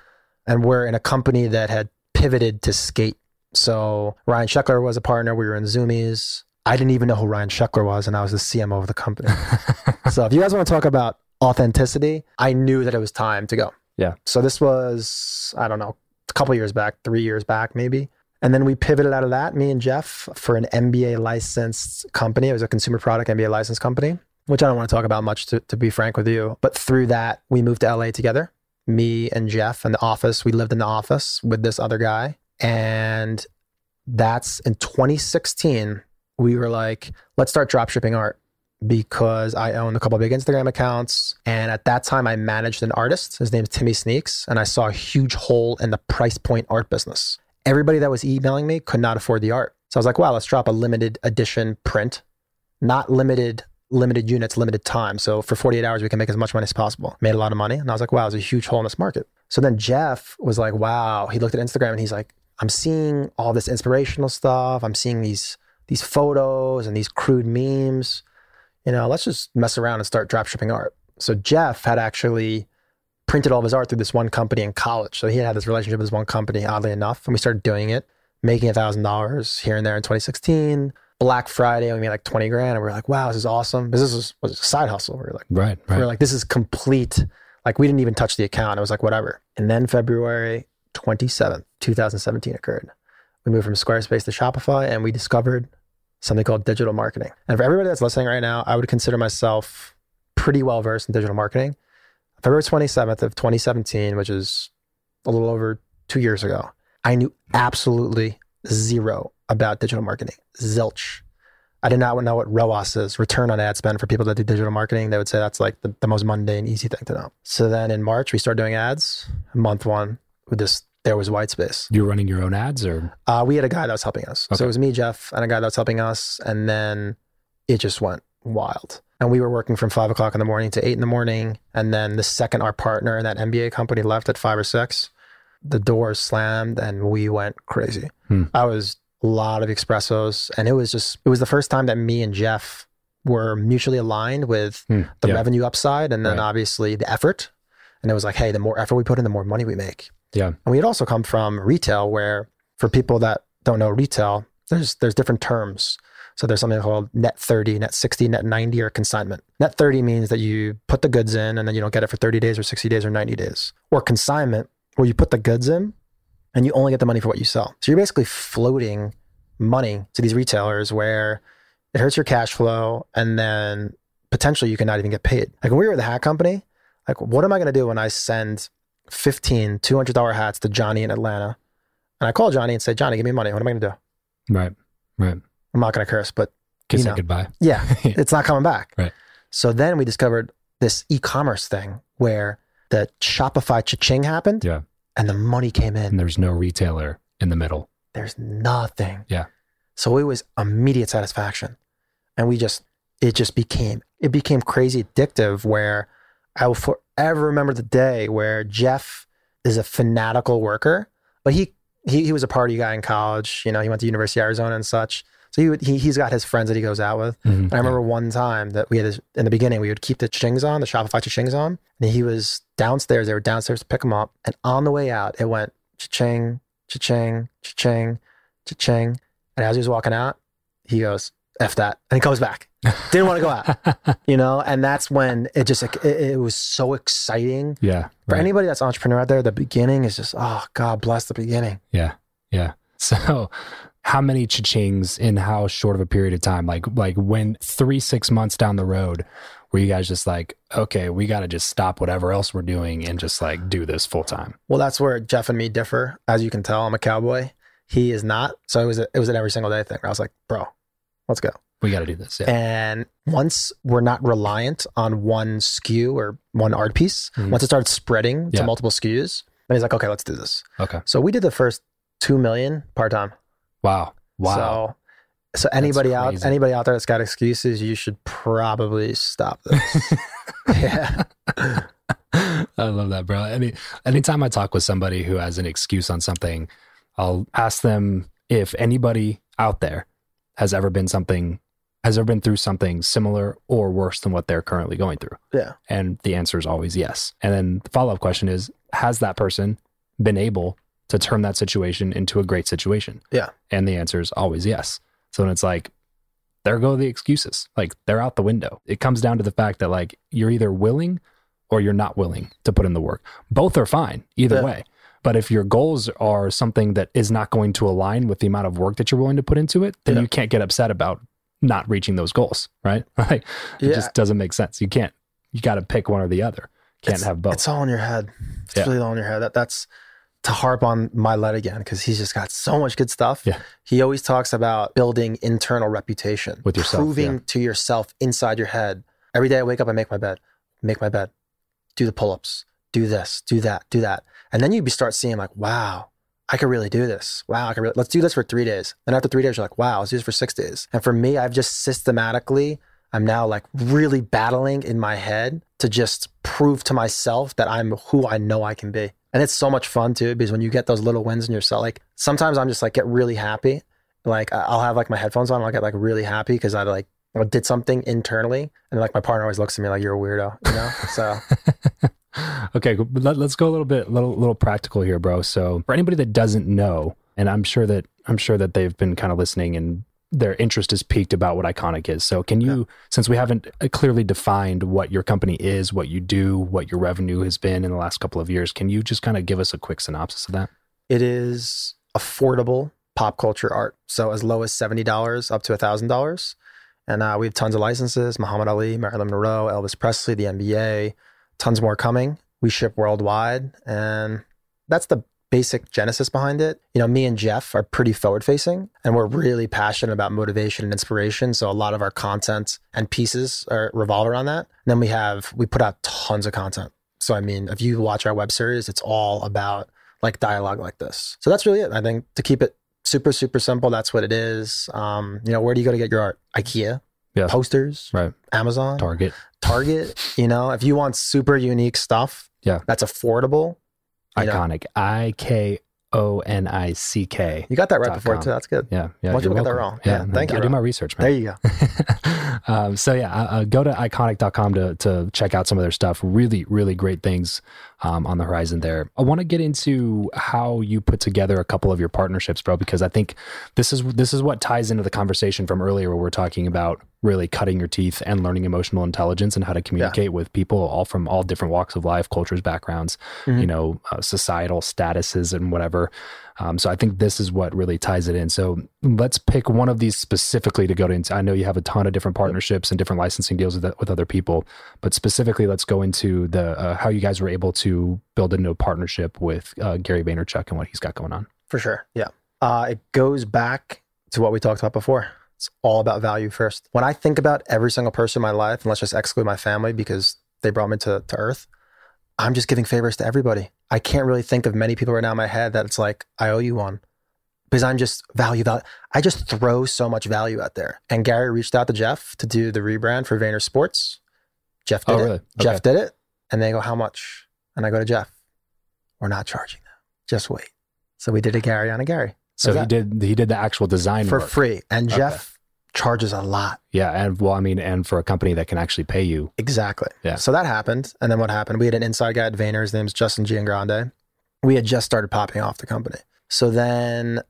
[SPEAKER 2] And we're in a company that had pivoted to skate. So Ryan Sheckler was a partner. We were in Zumiez. I didn't even know who Ryan Sheckler was, and I was the CMO of the company. so if you guys want to talk about authenticity, I knew that it was time to go.
[SPEAKER 1] Yeah.
[SPEAKER 2] So this was, I don't know, a couple years back, three years back, maybe. And then we pivoted out of that, me and Jeff, for an NBA licensed company. It was a consumer product NBA licensed company, which I don't want to talk about much, to, to be frank with you. But through that, we moved to LA together. Me and Jeff and the office. We lived in the office with this other guy. And that's in 2016. We were like, let's start dropshipping art. because I owned a couple big Instagram accounts. And at that time, I managed an artist. His name's Timmy Sneaks. And I saw a huge hole in the price point art business. Everybody that was emailing me could not afford the art. So I was like, wow, let's drop a limited edition print, not limited limited units, limited time. So for 48 hours, we can make as much money as possible. Made a lot of money. And I was like, wow, there's a huge hole in this market. So then Jeff was like, wow, he looked at Instagram and he's like, I'm seeing all this inspirational stuff. I'm seeing these these photos and these crude memes. You know, let's just mess around and start drop shipping art. So Jeff had actually printed all of his art through this one company in college. So he had this relationship with this one company, oddly enough. And we started doing it, making a thousand dollars here and there in 2016. Black Friday, we made like 20 grand. And we are like, wow, this is awesome. This is was a side hustle. We are like, Right.
[SPEAKER 1] right.
[SPEAKER 2] we
[SPEAKER 1] Right.
[SPEAKER 2] were like, this is complete. Like we didn't even touch the account. It was like, whatever. And then February 27th, 2017 occurred. We moved from Squarespace to Shopify and we discovered something called digital marketing. And for everybody that's listening right now, I would consider myself pretty well versed in digital marketing. February 27th of 2017, which is a little over two years ago, I knew absolutely zero about digital marketing. Zilch. I did not know what ROAS is, return on ad spend for people that do digital marketing. They would say that's like the, the most mundane, easy thing to know. So then in March, we started doing ads. Month one, with this, there was white space.
[SPEAKER 1] You're running your own ads or
[SPEAKER 2] Uh, we had a guy that was helping us.
[SPEAKER 1] Okay.
[SPEAKER 2] So it was me, Jeff, and a guy that was helping us. And then it just went wild. And we were working from five o'clock in the morning to eight in the morning. And then the second our partner in that NBA company left at five or six, the doors slammed and we went crazy.
[SPEAKER 1] Hmm.
[SPEAKER 2] I was a lot of espressos. And it was just, it was the first time that me and Jeff were mutually aligned with
[SPEAKER 1] Hmm.
[SPEAKER 2] the
[SPEAKER 1] yeah.
[SPEAKER 2] revenue upside and then
[SPEAKER 1] Right.
[SPEAKER 2] obviously the effort. And it was like, hey, the more effort we put in, the more money we make.
[SPEAKER 1] Yeah.
[SPEAKER 2] And we had also come from retail where for people that don't know retail, there's there's different terms. So there's something called net 30, net 60, net 90 or consignment. Net 30 means that you put the goods in and then you don't get it for 30 days or 60 days or 90 days. Or consignment where you put the goods in and you only get the money for what you sell. So you're basically floating money to these retailers where it hurts your cash flow and then potentially you can not even get paid. Like when we were the hat company, like what am I going to do when I send 15 $200 hats to Johnny in Atlanta? And I call Johnny and say, Johnny, give me money. What am I going to do?
[SPEAKER 1] right. Right.
[SPEAKER 2] I'm not going to curse, but
[SPEAKER 1] Kiss
[SPEAKER 2] You know.
[SPEAKER 1] goodbye.
[SPEAKER 2] yeah, it's not coming back.
[SPEAKER 1] Right.
[SPEAKER 2] So then we discovered this e-commerce thing where the Shopify cha-ching happened
[SPEAKER 1] Yeah.
[SPEAKER 2] and the money came in.
[SPEAKER 1] And there's no retailer in the middle.
[SPEAKER 2] There's nothing.
[SPEAKER 1] Yeah.
[SPEAKER 2] So it was immediate satisfaction. And we just, it just became, it became crazy addictive where I will forever remember the day where Jeff is a fanatical worker, but he, he, he was a party guy in college. You know, he went to University of Arizona and such. So he, would, he, he's got his friends that he goes out with.
[SPEAKER 1] Mhm.
[SPEAKER 2] And I remember one time that we had this, in the beginning, we would keep the chings on, the Shopify chings on. And he was downstairs. They were downstairs to pick him up. And on the way out, it went cha-ching, cha-ching, cha-ching, cha-ching. And as he was walking out, he goes, F that. And he comes back. Didn't want to go out, you know? And that's when it just, it, it was so exciting.
[SPEAKER 1] yeah.
[SPEAKER 2] For
[SPEAKER 1] right.
[SPEAKER 2] anybody that's entrepreneur out there, the beginning is just, oh, God bless the beginning.
[SPEAKER 1] Yeah. Yeah. So how many cha-chings in how short of a period of time? Like like when three, six months down the road, were you guys just like, okay, we gotta just stop whatever else we're doing and just like do this full time?
[SPEAKER 2] Well, that's where Jeff and me differ. As you can tell, I'm a cowboy. He is not. So it was a, it was an every single day thing where I was like, bro, let's go.
[SPEAKER 1] We gotta do this. Yeah.
[SPEAKER 2] And once we're not reliant on one SKU or one art piece,
[SPEAKER 1] Mhm.
[SPEAKER 2] once it started spreading to
[SPEAKER 1] Yeah.
[SPEAKER 2] multiple SKUs, then he's like, okay, let's do this.
[SPEAKER 1] Okay.
[SPEAKER 2] So we did the first two million part time.
[SPEAKER 1] Wow. Wow.
[SPEAKER 2] So, so anybody out anybody out there that's got excuses, you should probably stop this. yeah.
[SPEAKER 1] I love that, bro. Any anytime I talk with somebody who has an excuse on something, I'll ask them if anybody out there has ever been something has ever been through something similar or worse than what they're currently going through.
[SPEAKER 2] Yeah.
[SPEAKER 1] And the answer is always yes. And then the follow up question is Has that person been able to turn that situation into a great situation?
[SPEAKER 2] Yeah.
[SPEAKER 1] And the answer is always yes. So then it's like, there go the excuses. Like they're out the window. It comes down to the fact that like you're either willing or you're not willing to put in the work. Both are fine either
[SPEAKER 2] Yeah.
[SPEAKER 1] way. But if your goals are something that is not going to align with the amount of work that you're willing to put into it, then
[SPEAKER 2] Yeah.
[SPEAKER 1] you can't get upset about not reaching those goals, right? Like it
[SPEAKER 2] Yeah.
[SPEAKER 1] just doesn't make sense. You can't. You got to pick one or the other. Can't
[SPEAKER 2] it's,
[SPEAKER 1] have both.
[SPEAKER 2] It's all in your head. It's really all in your head. That that's to harp on my Mylett again because he's just got so much good stuff.
[SPEAKER 1] Yeah.
[SPEAKER 2] He always talks about building internal reputation
[SPEAKER 1] With yourself,
[SPEAKER 2] proving
[SPEAKER 1] yeah.
[SPEAKER 2] to yourself inside your head. Every day I wake up, I make my bed, make my bed, do the pull ups, do this, do that, do that. And then you start seeing, like, wow, I could really do this. Wow, I could really, let's do this for three days. And after three days, you're like, wow, let's do this for six days. And for me, I've just systematically, I'm now like really battling in my head to just prove to myself that I'm who I know I can be. And it's so much fun too, because when you get those little wins in yourself, like sometimes I'm just like get really happy. Like I'll have like my headphones on, and I'll get like really happy because I like did something internally, and like my partner always looks at me like you're a weirdo, you know. So
[SPEAKER 1] okay. Let, us go a little bit, little, little practical here, bro. So for anybody that doesn't know, and I'm sure that I'm sure that they've been kind of listening and their interest is piqued about what Ikonick is. So can you, since we haven't uh, clearly defined what your company is, what you do, what your revenue has been in the last couple of years, can you just kind of give us a quick synopsis of that?
[SPEAKER 2] it is affordable pop culture art. So as low as seventy dollars up to thousand dollars, and uh, we have tons of licenses: Muhammad Ali, Marilyn Monroe, Elvis Presley, the NBA, tons more coming. We ship worldwide, and that's the basic genesis behind it. You know, me and Jeff are pretty forward facing, and we're really passionate about motivation and inspiration. So a lot of our content and pieces are revolve around that. And then we have we put out tons of content. So I mean, if you watch our web series, it's all about like dialogue like this. So that's really it. I think to keep it super, super simple, that's what it is. Um, you know, where do you go to get your art? IKEA,
[SPEAKER 1] Yeah.
[SPEAKER 2] posters,
[SPEAKER 1] Right.
[SPEAKER 2] Amazon,
[SPEAKER 1] Target.
[SPEAKER 2] Target. You know, if you want super unique stuff,
[SPEAKER 1] Yeah.
[SPEAKER 2] that's affordable.
[SPEAKER 1] Ikonick. I K O N I C K.
[SPEAKER 2] You got that right before
[SPEAKER 1] com.
[SPEAKER 2] too. That's good.
[SPEAKER 1] Yeah. Yeah.
[SPEAKER 2] Most people get that wrong. Yeah,
[SPEAKER 1] no,
[SPEAKER 2] thank you,
[SPEAKER 1] I do my research, man.
[SPEAKER 2] There you go.
[SPEAKER 1] um, so yeah, uh, uh, go to ikonick.com to to check out some of their stuff. Really, really great things um, on the horizon there. I want to get into how you put together a couple of your partnerships, bro, because I think this is this is what ties into the conversation from earlier, where we're talking about really cutting your teeth and learning emotional intelligence and how to communicate with people all from all different walks of life, cultures, backgrounds, you know, uh, societal statuses and whatever. Um, so I think this is what really ties it in. So let's pick one of these specifically to go into. I know you have a ton of different partnerships and different licensing deals with, with other people, but specifically, let's go into the uh, how you guys were able to build into a partnership with uh, Gary Vaynerchuk and what he's got going on.
[SPEAKER 2] For sure. Yeah. Uh, it goes back to what we talked about before. It's all about value first. When I think about every single person in my life, and let's just exclude my family because they brought me to, to earth, I'm just giving favors to everybody. I can't really think of many people right now in my head that it's like, I owe you one. Because I'm just value, value. I just throw so much value out there. And Gary reached out to Jeff to do the rebrand for Vayner Sports. Jeff oh, did
[SPEAKER 1] Oh,
[SPEAKER 2] it.
[SPEAKER 1] really?
[SPEAKER 2] Jeff did it. And they go, How much? And I go to Jeff, We're not charging them. Just wait. So we did a Gary on a Gary.
[SPEAKER 1] So
[SPEAKER 2] How's
[SPEAKER 1] he did he did the actual design
[SPEAKER 2] for
[SPEAKER 1] work.
[SPEAKER 2] free. And
[SPEAKER 1] Okay.
[SPEAKER 2] Jeff charges a lot.
[SPEAKER 1] Yeah, and well, I mean, and for a company that can actually pay you.
[SPEAKER 2] Exactly.
[SPEAKER 1] Yeah.
[SPEAKER 2] So that happened. And then what happened? We had an inside guy at Vayner. His name's Justin Giangrande. We had just started popping off the company. So then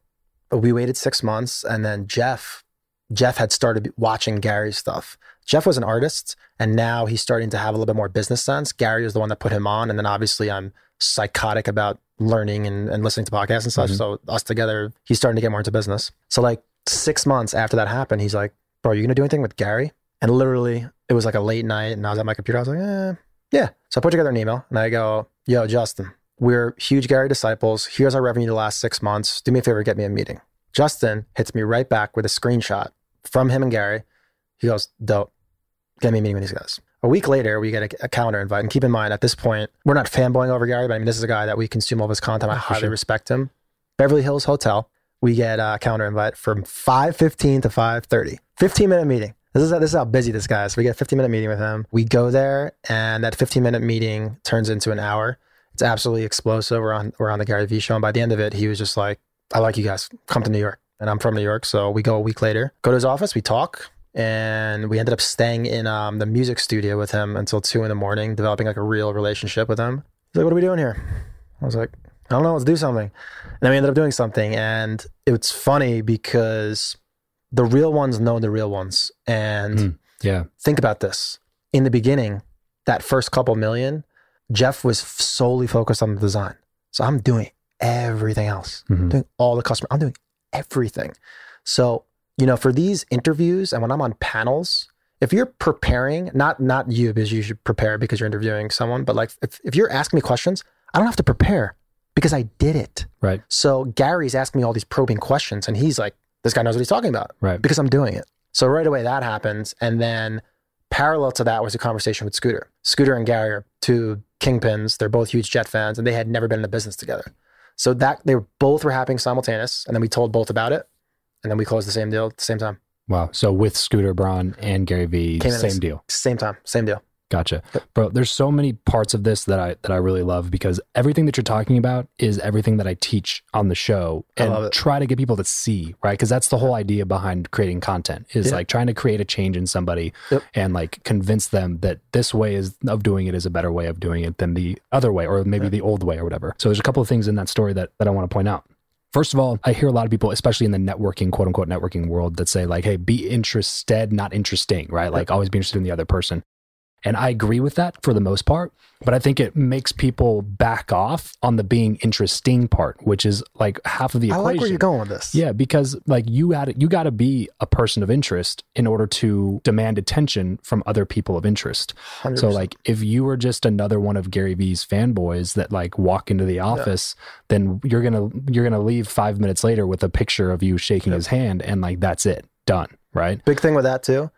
[SPEAKER 2] we waited six months. And then Jeff, Jeff had started watching Gary's stuff. Jeff was an artist and now he's starting to have a little bit more business sense. Gary was the one that put him on. And then obviously I'm psychotic about learning and, and listening to podcasts and such.
[SPEAKER 1] Mhm.
[SPEAKER 2] So us together, he's starting to get more into business. So like six months after that happened, he's like, bro, you gonna do anything with Gary? And literally it was like a late night and I was at my computer. I was like, eh, yeah. So I put together an email and I go, yo, Justin, we're huge Gary disciples. Here's our revenue the last six months. Do me a favor, get me a meeting. Justin hits me right back with a screenshot from him and Gary. He goes, dope. Get me a meeting with these guys. A week later, we get a, a calendar invite. And keep in mind, at this point, we're not fanboying over Gary, but I mean, this is a guy that we consume all of his content. I highly
[SPEAKER 1] sure.
[SPEAKER 2] respect him. Beverly Hills Hotel. We get a calendar invite from 5.15 to 5.30. 15 minute meeting. This is, this is how busy this guy is. We get a 15 minute meeting with him. We go there, and that 15 minute meeting turns into an hour. It's absolutely explosive. We're on, we're on the Gary Vee show. And by the end of it, he was just like, I like you guys. Come to New York. And I'm from New York. So we go a week later, go to his office, we talk, and we ended up staying in um, the music studio with him until two in the morning, developing like a real relationship with him. He's like, What are we doing here? I was like, I don't know, let's do something. And then we ended up doing something. And it's funny because the real ones know the real ones. And
[SPEAKER 1] Mm. Yeah,
[SPEAKER 2] think about this. In the beginning, that first couple million, Jeff was f- solely focused on the design. So I'm doing everything else,
[SPEAKER 1] Mhm.
[SPEAKER 2] doing all the customer, I'm doing everything. So, you know, for these interviews and when I'm on panels, if you're preparing, not not you because you should prepare because you're interviewing someone, but like if, if you're asking me questions, I don't have to prepare. because I did it.
[SPEAKER 1] Right.
[SPEAKER 2] So Gary's asking me all these probing questions and he's like, this guy knows what he's talking about
[SPEAKER 1] Right.
[SPEAKER 2] because I'm doing it. So right away that happens. And then parallel to that was a conversation with Scooter. Scooter and Gary are two kingpins. They're both huge Jet fans and they had never been in a business together. So that they were both were happening simultaneous. And then we told both about it. And then we closed the same deal at the same time.
[SPEAKER 1] Wow. So with Scooter Braun and Gary Vee, same deal.
[SPEAKER 2] Same time, same deal.
[SPEAKER 1] Gotcha. Bro, there's so many parts of this that I that I really love because everything that you're talking about is everything that I teach on the show and try to get people to see, right? Because that's the whole idea behind creating content is
[SPEAKER 2] Yeah.
[SPEAKER 1] like trying to create a change in somebody
[SPEAKER 2] Yep.
[SPEAKER 1] and like convince them that this way is of doing it is a better way of doing it than the other way or maybe the old way or whatever. So there's a couple of things in that story that that I want to point out. First of all, I hear a lot of people, especially in the networking, quote unquote, networking world, that say, like, hey, be interested, not interesting, right? Like, always be interested in the other person. And I agree with that for the most part, but I think it makes people back off on the being interesting part, which is like half of the
[SPEAKER 2] I
[SPEAKER 1] equation.
[SPEAKER 2] like where you're going with this.
[SPEAKER 1] Yeah, because like you had you got to be a person of interest in order to demand attention from other people of interest.
[SPEAKER 2] 100%.
[SPEAKER 1] So like if you were just another one of Gary Vee's fanboys that like walk into the office, then you're going to you're going to leave 5 minutes later with a picture of you shaking his hand and like that's it. Done, right?
[SPEAKER 2] Big thing with that too.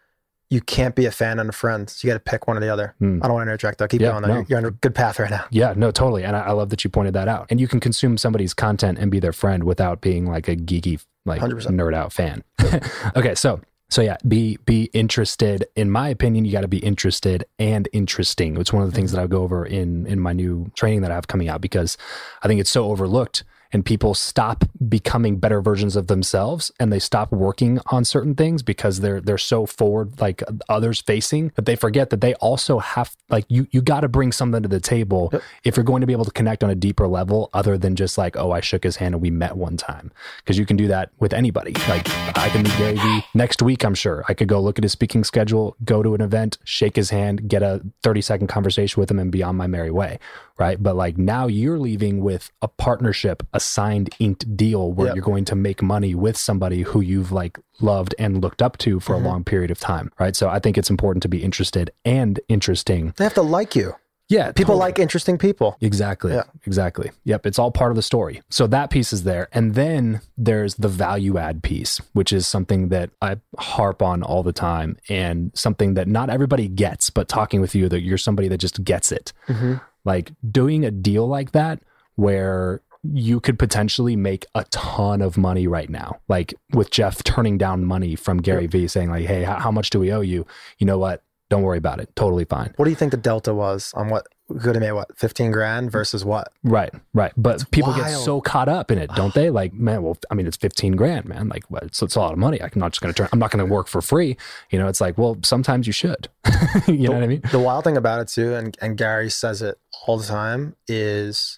[SPEAKER 2] You can't be a fan and a friend. So you got to pick one or the other.
[SPEAKER 1] Hmm.
[SPEAKER 2] I don't want to interject though. Keep
[SPEAKER 1] Yeah,
[SPEAKER 2] going though.
[SPEAKER 1] no.
[SPEAKER 2] You're, you're on a good path right now.
[SPEAKER 1] Yeah, no, totally. And I, I love that you pointed that out. And you can consume somebody's content and be their friend without being like a geeky, like
[SPEAKER 2] 100%.
[SPEAKER 1] nerd out fan. okay, so so yeah, be be interested. In my opinion, you got to be interested and interesting. It's one of the things that I go over in in my new training that I have coming out because I think it's so overlooked. And people stop becoming better versions of themselves, and they stop working on certain things because they're they're so forward, like others facing, that they forget that they also have like you you got to bring something to the table
[SPEAKER 2] Yep.
[SPEAKER 1] if you're going to be able to connect on a deeper level other than just like oh i shook his hand and we met one time. Because you can do that with anybody. Like i can meet gary vee next week i'm sure. I could go look at his speaking schedule go to an event shake his hand get a 30 second conversation with him and be on my merry way right but like now you're leaving with a partnership a signed inked deal where
[SPEAKER 2] Yep.
[SPEAKER 1] you're going to make money with somebody who you've like loved and looked up to for
[SPEAKER 2] Mhm.
[SPEAKER 1] a long period of time right so i think it's important to be interested and interesting
[SPEAKER 2] They have to like you.
[SPEAKER 1] yeah
[SPEAKER 2] People
[SPEAKER 1] totally.
[SPEAKER 2] like interesting people.
[SPEAKER 1] Exactly.
[SPEAKER 2] Yeah.
[SPEAKER 1] Exactly. Yep. It's all part of the story. So that piece is there. And then there's the value add piece, which is something that I harp on all the time and something that not everybody gets, but talking with you that you're somebody that just gets it.
[SPEAKER 2] Mhm.
[SPEAKER 1] Like doing a deal like that where you could potentially make a ton of money right now. Like with Jeff turning down money from Gary Vee saying like, Hey, how, how much do we owe you? You know what? Don't worry about it. Totally fine.
[SPEAKER 2] What do you think the delta was on what could have made what 15 grand versus what?
[SPEAKER 1] Right, right. But people get so caught up in it, don't they? Like, man, well, I mean, it's 15 grand, man. Like, well, it's, it's a lot of money. I'm not just going to turn, I'm not going to work for free. You know, it's like, well, sometimes you should. you know what I mean?
[SPEAKER 2] The wild thing about it too, and, and Gary says it all the time, is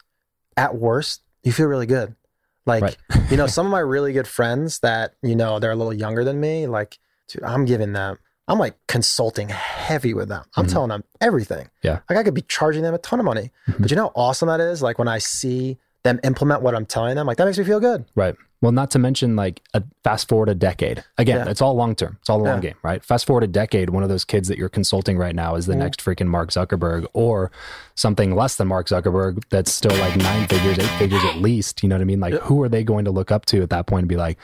[SPEAKER 2] at worst, you feel really good. Like,
[SPEAKER 1] Right.
[SPEAKER 2] you know, some of my really good friends that, you know, they're a little younger than me, like, dude, I'm giving them, I'm like consulting heavy with them. I'm
[SPEAKER 1] Mhm.
[SPEAKER 2] telling them everything.
[SPEAKER 1] Yeah.
[SPEAKER 2] Like I could be charging them a ton of money.
[SPEAKER 1] Mhm.
[SPEAKER 2] But you know how awesome that is? Like when I see them implement what I'm telling them, like that makes me feel good.
[SPEAKER 1] Right. Well, not to mention like a fast forward a decade. Again,
[SPEAKER 2] Yeah.
[SPEAKER 1] it's all long term. It's all a long
[SPEAKER 2] Yeah.
[SPEAKER 1] game, right? Fast forward a decade, one of those kids that you're consulting right now is the
[SPEAKER 2] Mhm.
[SPEAKER 1] next freaking Mark Zuckerberg or something less than Mark Zuckerberg that's still like nine figures, eight figures at least. You know what I mean? Like
[SPEAKER 2] Yep.
[SPEAKER 1] who are they going to look up to at that point and be like,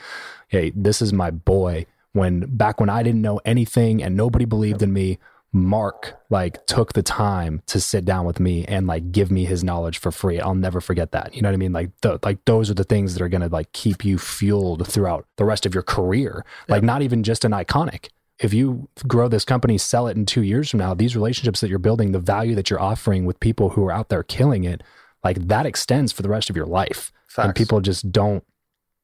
[SPEAKER 1] hey, this is my boy. When back when I didn't know anything and nobody believed in me, Mark like took the time to sit down with me and like give me his knowledge for free. I'll never forget that. You know what I mean? Like the, like those are the things that are going to like keep you fueled throughout the rest of your career. Like not even just an Ikonick. If you grow this company, sell it in 2 years from now, these relationships that you're building, the value that you're offering with people who are out there killing it, like that extends for the rest of your life. And people just don't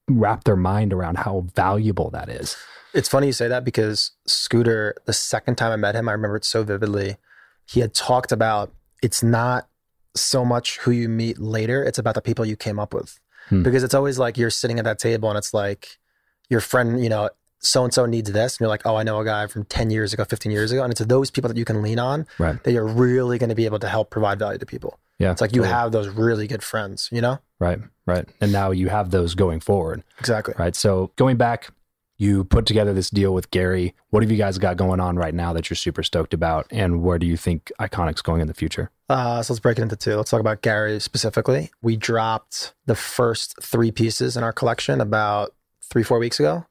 [SPEAKER 1] wrap their mind around how valuable that is.
[SPEAKER 2] It's funny you say that because Scooter, the second time I met him, I remember it so vividly. He had talked about it's not so much who you meet later, it's about the people you came up with.
[SPEAKER 1] Hmm.
[SPEAKER 2] Because it's always like you're sitting at that table and it's like your friend, you know, so and so needs this. And you're like, oh, I know a guy from 10 years ago, 15 years ago. And it's those people that you can lean on
[SPEAKER 1] Right.
[SPEAKER 2] that you're really going to be able to help provide value to people.
[SPEAKER 1] Yeah.
[SPEAKER 2] It's like you
[SPEAKER 1] totally.
[SPEAKER 2] have those really good friends, you know?
[SPEAKER 1] Right. Right. And now you have those going forward.
[SPEAKER 2] Exactly.
[SPEAKER 1] Right. So going back, You put together this deal with Gary. What have you guys got going on right now that you're super stoked about? And where do you think Ikonick's going in the future?
[SPEAKER 2] Uh, so let's break it into two. Let's talk about Gary specifically. We dropped the first three pieces in our collection about three, four weeks ago,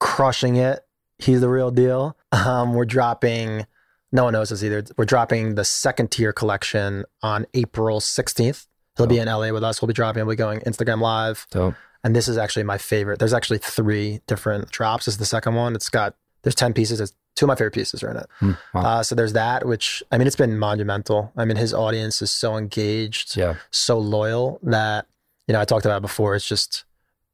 [SPEAKER 2] crushing it. He's the real deal. Um, we're dropping, no one knows this either. We're dropping the second tier collection on April 16th. He'll be in LA with us. We'll be dropping, we'll be going Instagram live.
[SPEAKER 1] So,
[SPEAKER 2] And this is actually my favorite. There's actually three different drops. This is the second one. It's got, there's 10 pieces. There's two of my favorite pieces are in it.
[SPEAKER 1] hmm, wow.
[SPEAKER 2] Uh, so there's that, which I mean, it's been monumental. I mean, his audience is so engaged,
[SPEAKER 1] yeah.
[SPEAKER 2] so loyal that you know I talked about it before. It's just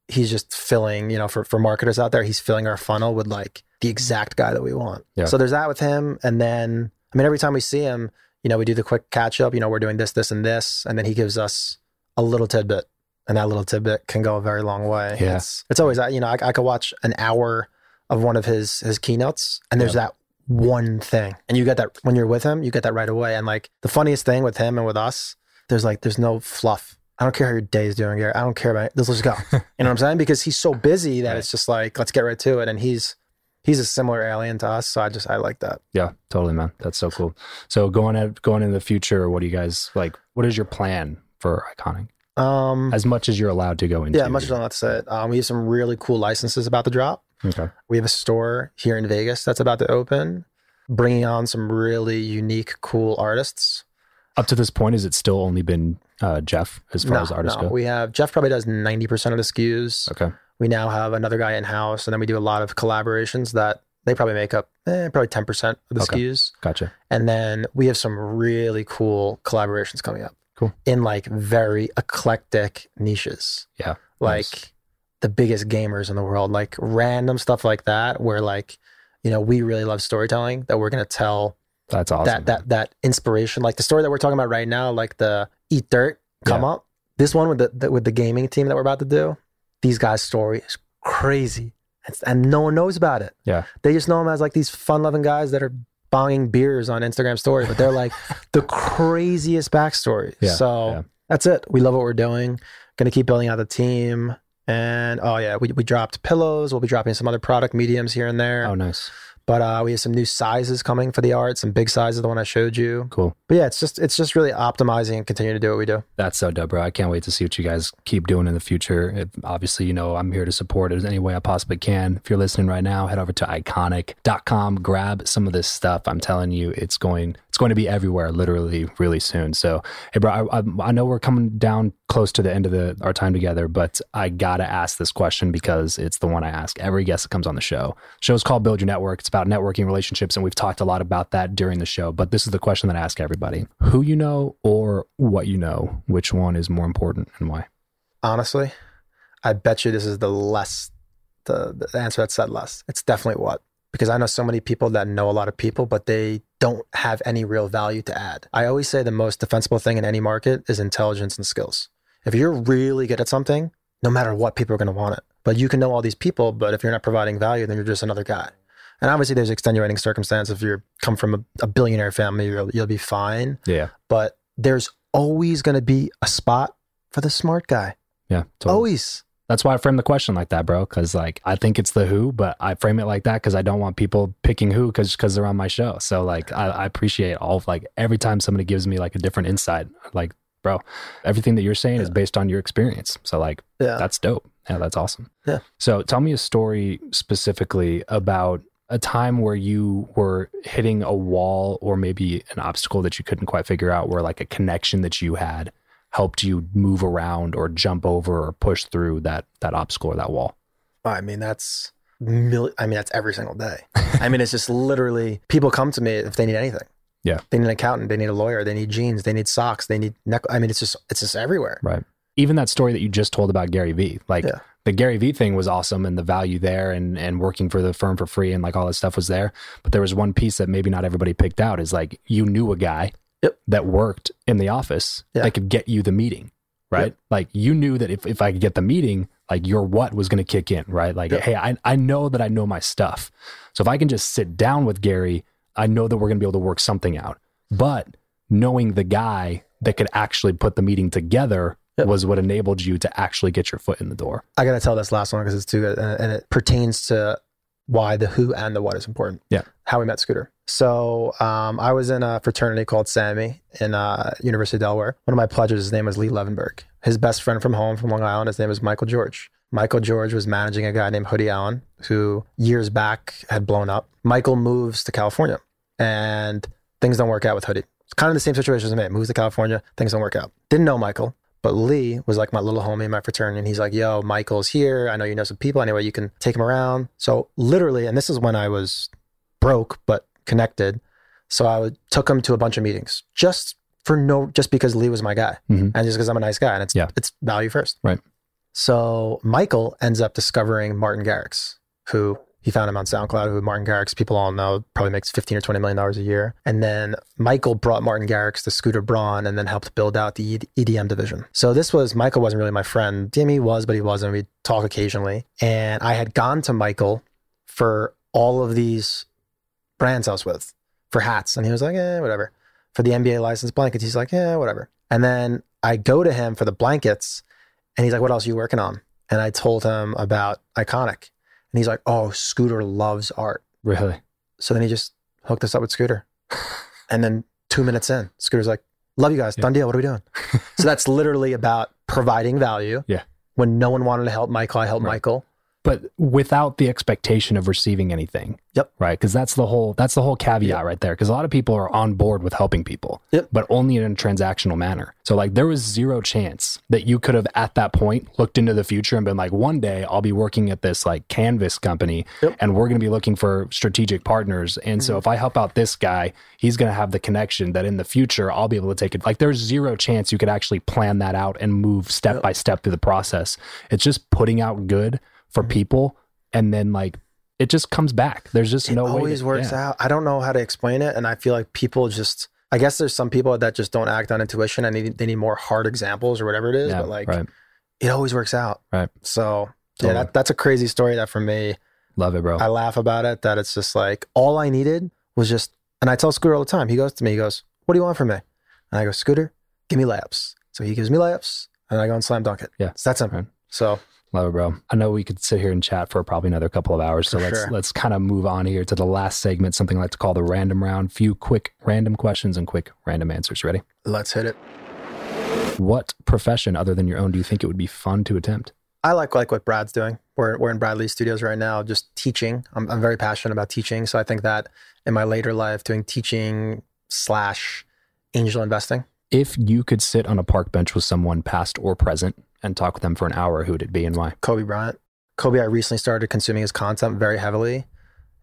[SPEAKER 2] he's just filling, you know, for for marketers out there, he's filling our funnel with like the exact guy that we want.
[SPEAKER 1] Yeah.
[SPEAKER 2] So there's that with him, and then I mean, every time we see him, you know, we do the quick catch up. You know, we're doing this, this, and this, and then he gives us a little tidbit, and that little tidbit can go a very long way.
[SPEAKER 1] Yeah.
[SPEAKER 2] It's it's always you know I, I could watch an hour of one of his his keynotes, and there's that one thing, and you get that when you're with him, you get that right away. And like the funniest thing with him and with us, there's like there's no fluff. I don't care how your day is doing, Gary. I don't care about it. Let's just go. you know what I'm saying? Because he's so busy that
[SPEAKER 1] Right.
[SPEAKER 2] it's just like let's get right to it. And he's he's a similar alien to us, so I just I like that.
[SPEAKER 1] Yeah, totally, man. That's so cool. So going at, going into the future, what do you guys like? What is your plan for Ikonick?
[SPEAKER 2] Um,
[SPEAKER 1] As much as you're allowed to go into.
[SPEAKER 2] yeah, much as I'm not to say it. Um, we have some really cool licenses about to drop.
[SPEAKER 1] Okay.
[SPEAKER 2] We have a store here in Vegas that's about to open, bringing on some really unique, cool artists.
[SPEAKER 1] Up to this point, has it still only been uh, Jeff as far
[SPEAKER 2] no,
[SPEAKER 1] as artists
[SPEAKER 2] no.
[SPEAKER 1] go?
[SPEAKER 2] We have Jeff probably does 90% of the SKUs.
[SPEAKER 1] okay.
[SPEAKER 2] We now have another guy in house, and then we do a lot of collaborations that they probably make up eh, probably 10% of the
[SPEAKER 1] Okay.
[SPEAKER 2] SKUs.
[SPEAKER 1] Gotcha.
[SPEAKER 2] And then we have some really cool collaborations coming up.
[SPEAKER 1] Cool.
[SPEAKER 2] In like very eclectic niches.
[SPEAKER 1] Yeah.
[SPEAKER 2] Like
[SPEAKER 1] Nice.
[SPEAKER 2] the biggest gamers in the world, like random stuff like that, where like, you know, we really love storytelling that we're going to tell
[SPEAKER 1] That's awesome.
[SPEAKER 2] that, that, that inspiration. Like the story that we're talking about right now, like the Eat Dirt come
[SPEAKER 1] Yeah.
[SPEAKER 2] up. This one with the, the, with the gaming team that we're about to do, these guys' story is crazy. It's, and no one knows about it.
[SPEAKER 1] Yeah.
[SPEAKER 2] They just know them as like these fun loving guys that are bonging beers on Instagram story, but they're like the craziest backstory.
[SPEAKER 1] Yeah,
[SPEAKER 2] so
[SPEAKER 1] yeah.
[SPEAKER 2] that's it. We love what we're doing. Gonna keep building out the team. And oh yeah, we, we dropped pillows. We'll be dropping some other product mediums here and there.
[SPEAKER 1] Oh, nice.
[SPEAKER 2] But uh, we have some new sizes coming for the art, some big sizes, the one I showed you.
[SPEAKER 1] Cool.
[SPEAKER 2] But yeah, it's just it's just really optimizing and continue to do what we do.
[SPEAKER 1] That's so dope, bro. I can't wait to see what you guys keep doing in the future. It, obviously, you know, I'm here to support it any way I possibly can. If you're listening right now, head over to ikonick.com, grab some of this stuff. I'm telling you, it's going it's going to be everywhere literally really soon. So, hey, bro, I, I, I know we're coming down close to the end of the our time together, but I got to ask this question because it's the one I ask every guest that comes on the show. show's called Build Your Network. It's about networking relationships, and we've talked a lot about that during the show. But this is the question that I ask everybody who you know or what you know, which one is more important and why?
[SPEAKER 2] Honestly, I bet you this is the less the, the answer that said less. It's definitely what because I know so many people that know a lot of people, but they don't have any real value to add. I always say the most defensible thing in any market is intelligence and skills. If you're really good at something, no matter what, people are going to want it. But you can know all these people, but if you're not providing value, then you're just another guy. And obviously, there's extenuating circumstance. If you come from a, a billionaire family, you'll, you'll be fine.
[SPEAKER 1] Yeah.
[SPEAKER 2] But there's always going to be a spot for the smart guy.
[SPEAKER 1] Yeah. Totally.
[SPEAKER 2] Always.
[SPEAKER 1] That's why I frame the question like that, bro. Cause like I think it's the who, but I frame it like that because I don't want people picking who because because they're on my show. So like I, I appreciate all of like every time somebody gives me like a different insight, like bro, everything that you're saying is based on your experience. So like
[SPEAKER 2] Yeah.
[SPEAKER 1] that's dope. Yeah, that's awesome.
[SPEAKER 2] Yeah.
[SPEAKER 1] So tell me a story specifically about a time where you were hitting a wall or maybe an obstacle that you couldn't quite figure out, where like a connection that you had helped you move around or jump over or push through that that obstacle or that wall.
[SPEAKER 2] I mean, that's mil- I mean, that's every single day. I mean, it's just literally people come to me if they need anything.
[SPEAKER 1] Yeah.
[SPEAKER 2] They need an accountant, they need a lawyer, they need jeans, they need socks, they need neck. I mean, it's just it's just everywhere.
[SPEAKER 1] Right. Even that story that you just told about Gary Vee, like
[SPEAKER 2] Yeah.
[SPEAKER 1] The Gary Vee thing was awesome and the value there and and working for the firm for free and like all that stuff was there. But there was one piece that maybe not everybody picked out is like you knew a guy
[SPEAKER 2] Yep.
[SPEAKER 1] that worked in the office
[SPEAKER 2] Yeah.
[SPEAKER 1] that could get you the meeting. Right.
[SPEAKER 2] Yep.
[SPEAKER 1] Like you knew that if, if I could get the meeting, like your what was going to kick in. Right. Like,
[SPEAKER 2] Yep.
[SPEAKER 1] hey, I, I know that I know my stuff. So if I can just sit down with Gary, I know that we're going to be able to work something out. But knowing the guy that could actually put the meeting together
[SPEAKER 2] Yep.
[SPEAKER 1] was what enabled you to actually get your foot in the door.
[SPEAKER 2] I gotta tell this last one because it's too good, and, and it pertains to why the who and the what is important.
[SPEAKER 1] Yeah.
[SPEAKER 2] How we met Scooter. So um, I was in a fraternity called Sammy in uh, University of Delaware. One of my pledges, his name was Lee Levenberg. His best friend from home from Long Island, his name was Michael George. Michael George was managing a guy named Hoodie Allen, who years back had blown up. Michael moves to California and things don't work out with Hoodie. It's kind of the same situation as me. Moves to California, things don't work out. Didn't know Michael, but Lee was like my little homie in my fraternity. And he's like, yo, Michael's here. I know you know some people. Anyway, you can take him around. So literally, and this is when I was broke, but connected. So I would, took him to a bunch of meetings just for no, just because Lee was my guy
[SPEAKER 1] Mhm.
[SPEAKER 2] and just because I'm a nice guy and it's,
[SPEAKER 1] Yeah.
[SPEAKER 2] it's value first.
[SPEAKER 1] Right.
[SPEAKER 2] So Michael ends up discovering Martin Garrix, who he found him on SoundCloud, who Martin Garrix, people all know, probably makes 15 or 20 million dollars a year. And then Michael brought Martin Garrix to Scooter Braun and then helped build out the EDM division. So this was, Michael wasn't really my friend. Jimmy was, but he wasn't. We'd talk occasionally. And I had gone to Michael for all of these brands I was with for hats. And he was like, eh, whatever. For the NBA license blankets, he's like, yeah, whatever. And then I go to him for the blankets and he's like, what else are you working on? And I told him about Ikonick. And he's like, oh, Scooter loves art.
[SPEAKER 1] Really?
[SPEAKER 2] So then he just hooked us up with Scooter. and then two minutes in, Scooter's like, love you guys.
[SPEAKER 1] Yeah.
[SPEAKER 2] Done deal. What are we doing? so that's literally about providing value.
[SPEAKER 1] Yeah.
[SPEAKER 2] When no one wanted to help Michael, I helped
[SPEAKER 1] Right.
[SPEAKER 2] Michael.
[SPEAKER 1] But without the expectation of receiving anything.
[SPEAKER 2] Yep.
[SPEAKER 1] Right. Because that's the whole that's the whole caveat right there. Because a lot of people are on board with helping people.
[SPEAKER 2] Yep.
[SPEAKER 1] But only in a transactional manner. So like there was zero chance that you could have at that point looked into the future and been like, one day I'll be working at this like canvas company
[SPEAKER 2] Yep.
[SPEAKER 1] and we're gonna be looking for strategic partners. And so
[SPEAKER 2] Mhm.
[SPEAKER 1] if I help out this guy, he's gonna have the connection that in the future I'll be able to take it. Like there's zero chance you could actually plan that out and move step
[SPEAKER 2] Yep.
[SPEAKER 1] by step through the process. It's just putting out good for
[SPEAKER 2] Mhm.
[SPEAKER 1] people and then like it just comes back. There's just
[SPEAKER 2] It
[SPEAKER 1] no way.
[SPEAKER 2] It always
[SPEAKER 1] to-
[SPEAKER 2] works
[SPEAKER 1] yeah.
[SPEAKER 2] out. I don't know how to explain it. And I feel like people just, I guess there's some people that just don't act on intuition and they need, they need more hard examples or whatever it is.
[SPEAKER 1] Yeah,
[SPEAKER 2] but like,
[SPEAKER 1] right.
[SPEAKER 2] it always works out.
[SPEAKER 1] Right.
[SPEAKER 2] So
[SPEAKER 1] Totally.
[SPEAKER 2] yeah, that, that's a crazy story that for me,
[SPEAKER 1] Love it, bro.
[SPEAKER 2] I laugh about it that it's just like all I needed was just, and I tell Scooter all the time. He goes to me, he goes, "What do you want from me?" And I go, "Scooter, give me layups." So he gives me layups, and I go and slam dunk it.
[SPEAKER 1] Yeah.
[SPEAKER 2] it's that simple.
[SPEAKER 1] Right.
[SPEAKER 2] So
[SPEAKER 1] Love it, bro. I know we could sit here and chat for probably another couple of hours. So
[SPEAKER 2] For
[SPEAKER 1] let's
[SPEAKER 2] sure.
[SPEAKER 1] let's kind of move on here to the last segment, something I like to call the random round. Few quick random questions and quick random answers. Ready?
[SPEAKER 2] let's hit it.
[SPEAKER 1] What profession other than your own do you think it would be fun to attempt?
[SPEAKER 2] I like like what Brad's doing. We're we're in Bradley Studios right now, just teaching. I'm I'm very passionate about teaching, so I think that in my later life, doing teaching slash angel investing.
[SPEAKER 1] If you could sit on a park bench with someone past or present and talk with them for an hour, who would it be and why?
[SPEAKER 2] Kobe Bryant. Kobe, I recently started consuming his content very heavily.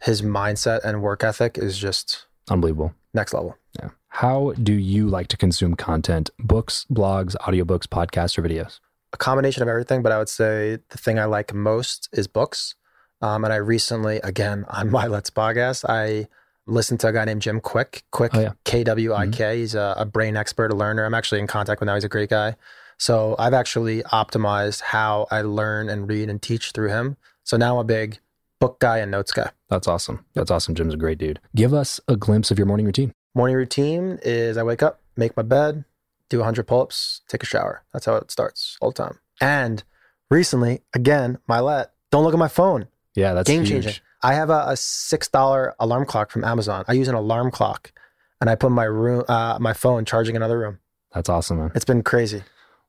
[SPEAKER 2] His mindset and work ethic is just
[SPEAKER 1] Unbelievable.
[SPEAKER 2] next level.
[SPEAKER 1] Yeah. How do you like to consume content? Books, blogs, audiobooks, podcasts, or videos?
[SPEAKER 2] a combination of everything, but I would say the thing I like most is books. Um, and I recently, again, on my Let's podcast, I listened to a guy named Jim Kwik, Kwik,
[SPEAKER 1] Oh, yeah.
[SPEAKER 2] K W I K. He's a, a brain expert, a learner. I'm actually in contact with now. He's a great guy. So I've actually optimized how I learn and read and teach through him. So now I'm a big book guy and notes guy.
[SPEAKER 1] That's awesome. That's awesome. Jim's a great dude. Give us a glimpse of your morning routine.
[SPEAKER 2] Morning routine is I wake up, make my bed, do 100 pull ups, take a shower. That's how it starts all the time. And recently, again, my let, don't look at my phone.
[SPEAKER 1] Yeah, that's
[SPEAKER 2] Game changing. I have a, a six dollar alarm clock from Amazon. I use an alarm clock, and I put my room, uh, my phone charging another room.
[SPEAKER 1] That's awesome, man.
[SPEAKER 2] It's been crazy.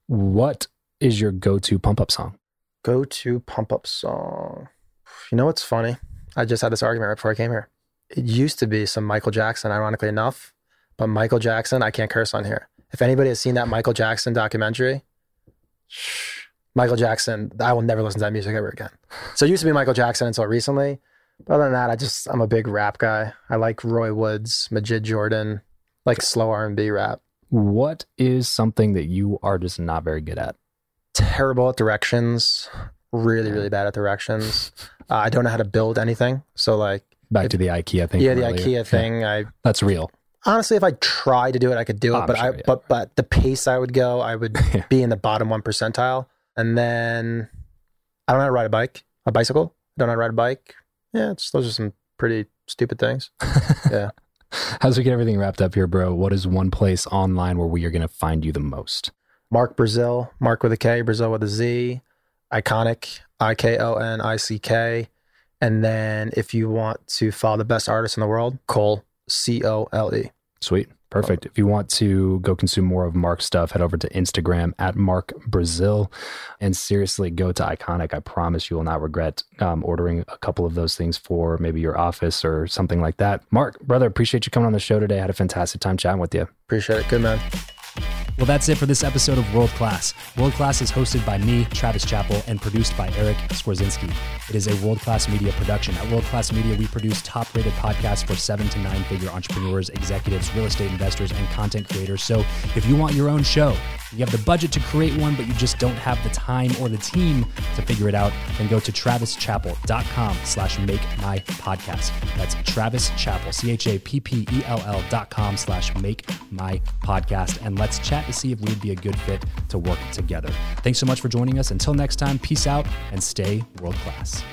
[SPEAKER 1] What is your go-to pump-up song?
[SPEAKER 2] Go to pump up song. You know what's funny? I just had this argument right before I came here. It used to be some Michael Jackson, ironically enough, but Michael Jackson, I can't curse on here. If anybody has seen that Michael Jackson documentary, Michael Jackson, I will never listen to that music ever again. So it used to be Michael Jackson until recently. But other than that, I just I'm a big rap guy. I like Roy Woods, Majid Jordan, like slow R and B rap.
[SPEAKER 1] What is something that you are just not very good at?
[SPEAKER 2] Terrible at directions. Really, really bad at directions. Uh, I don't know how to build anything. So like,
[SPEAKER 1] Back to the IKEA thing.
[SPEAKER 2] yeah, the
[SPEAKER 1] earlier.
[SPEAKER 2] IKEA thing. I
[SPEAKER 1] That's real.
[SPEAKER 2] honestly, if I tried to do it, I could do it.
[SPEAKER 1] I'm
[SPEAKER 2] but
[SPEAKER 1] sure,
[SPEAKER 2] I
[SPEAKER 1] yeah.
[SPEAKER 2] but but the pace I would go, I would
[SPEAKER 1] Yeah.
[SPEAKER 2] be in the bottom one percentile. And then I don't know how to ride a bike, a bicycle. I don't know how to ride a bike. Yeah, it's, those are some pretty stupid things. Yeah.
[SPEAKER 1] As we get everything wrapped up here, bro, what is one place online where we are going to find you the most?
[SPEAKER 2] Mark Brazil, Mark with a K, Brazil with a Z, Ikonick, I K O N I C K. And then if you want to follow the best artist in the world, Cole, C O L E.
[SPEAKER 1] Sweet. Perfect. If you want to go consume more of Mark's stuff, head over to Instagram at Mark Brazil and seriously go to Ikonick. I promise you will not regret um, ordering a couple of those things for maybe your office or something like that. Mark, brother, appreciate you coming on the show today. I had a fantastic time chatting with you.
[SPEAKER 2] Appreciate it. Good man.
[SPEAKER 1] Well, that's it for this episode of World Class. World Class is hosted by me, Travis Chappell, and produced by Eric Skwarczynski. It is a world class media production. At World Class Media, we produce top rated podcasts for seven to nine figure entrepreneurs, executives, real estate investors, and content creators. So if you want your own show, you have the budget to create one, but you just don't have the time or the team to figure it out, then go to travischappell.com slash make my podcast. That's Travis Chappell, C-H-A-P-P-E-L-L dot com slash make my podcast. And let's chat to see if we'd be a good fit to work together. Thanks so much for joining us. Until next time, peace out and stay world class.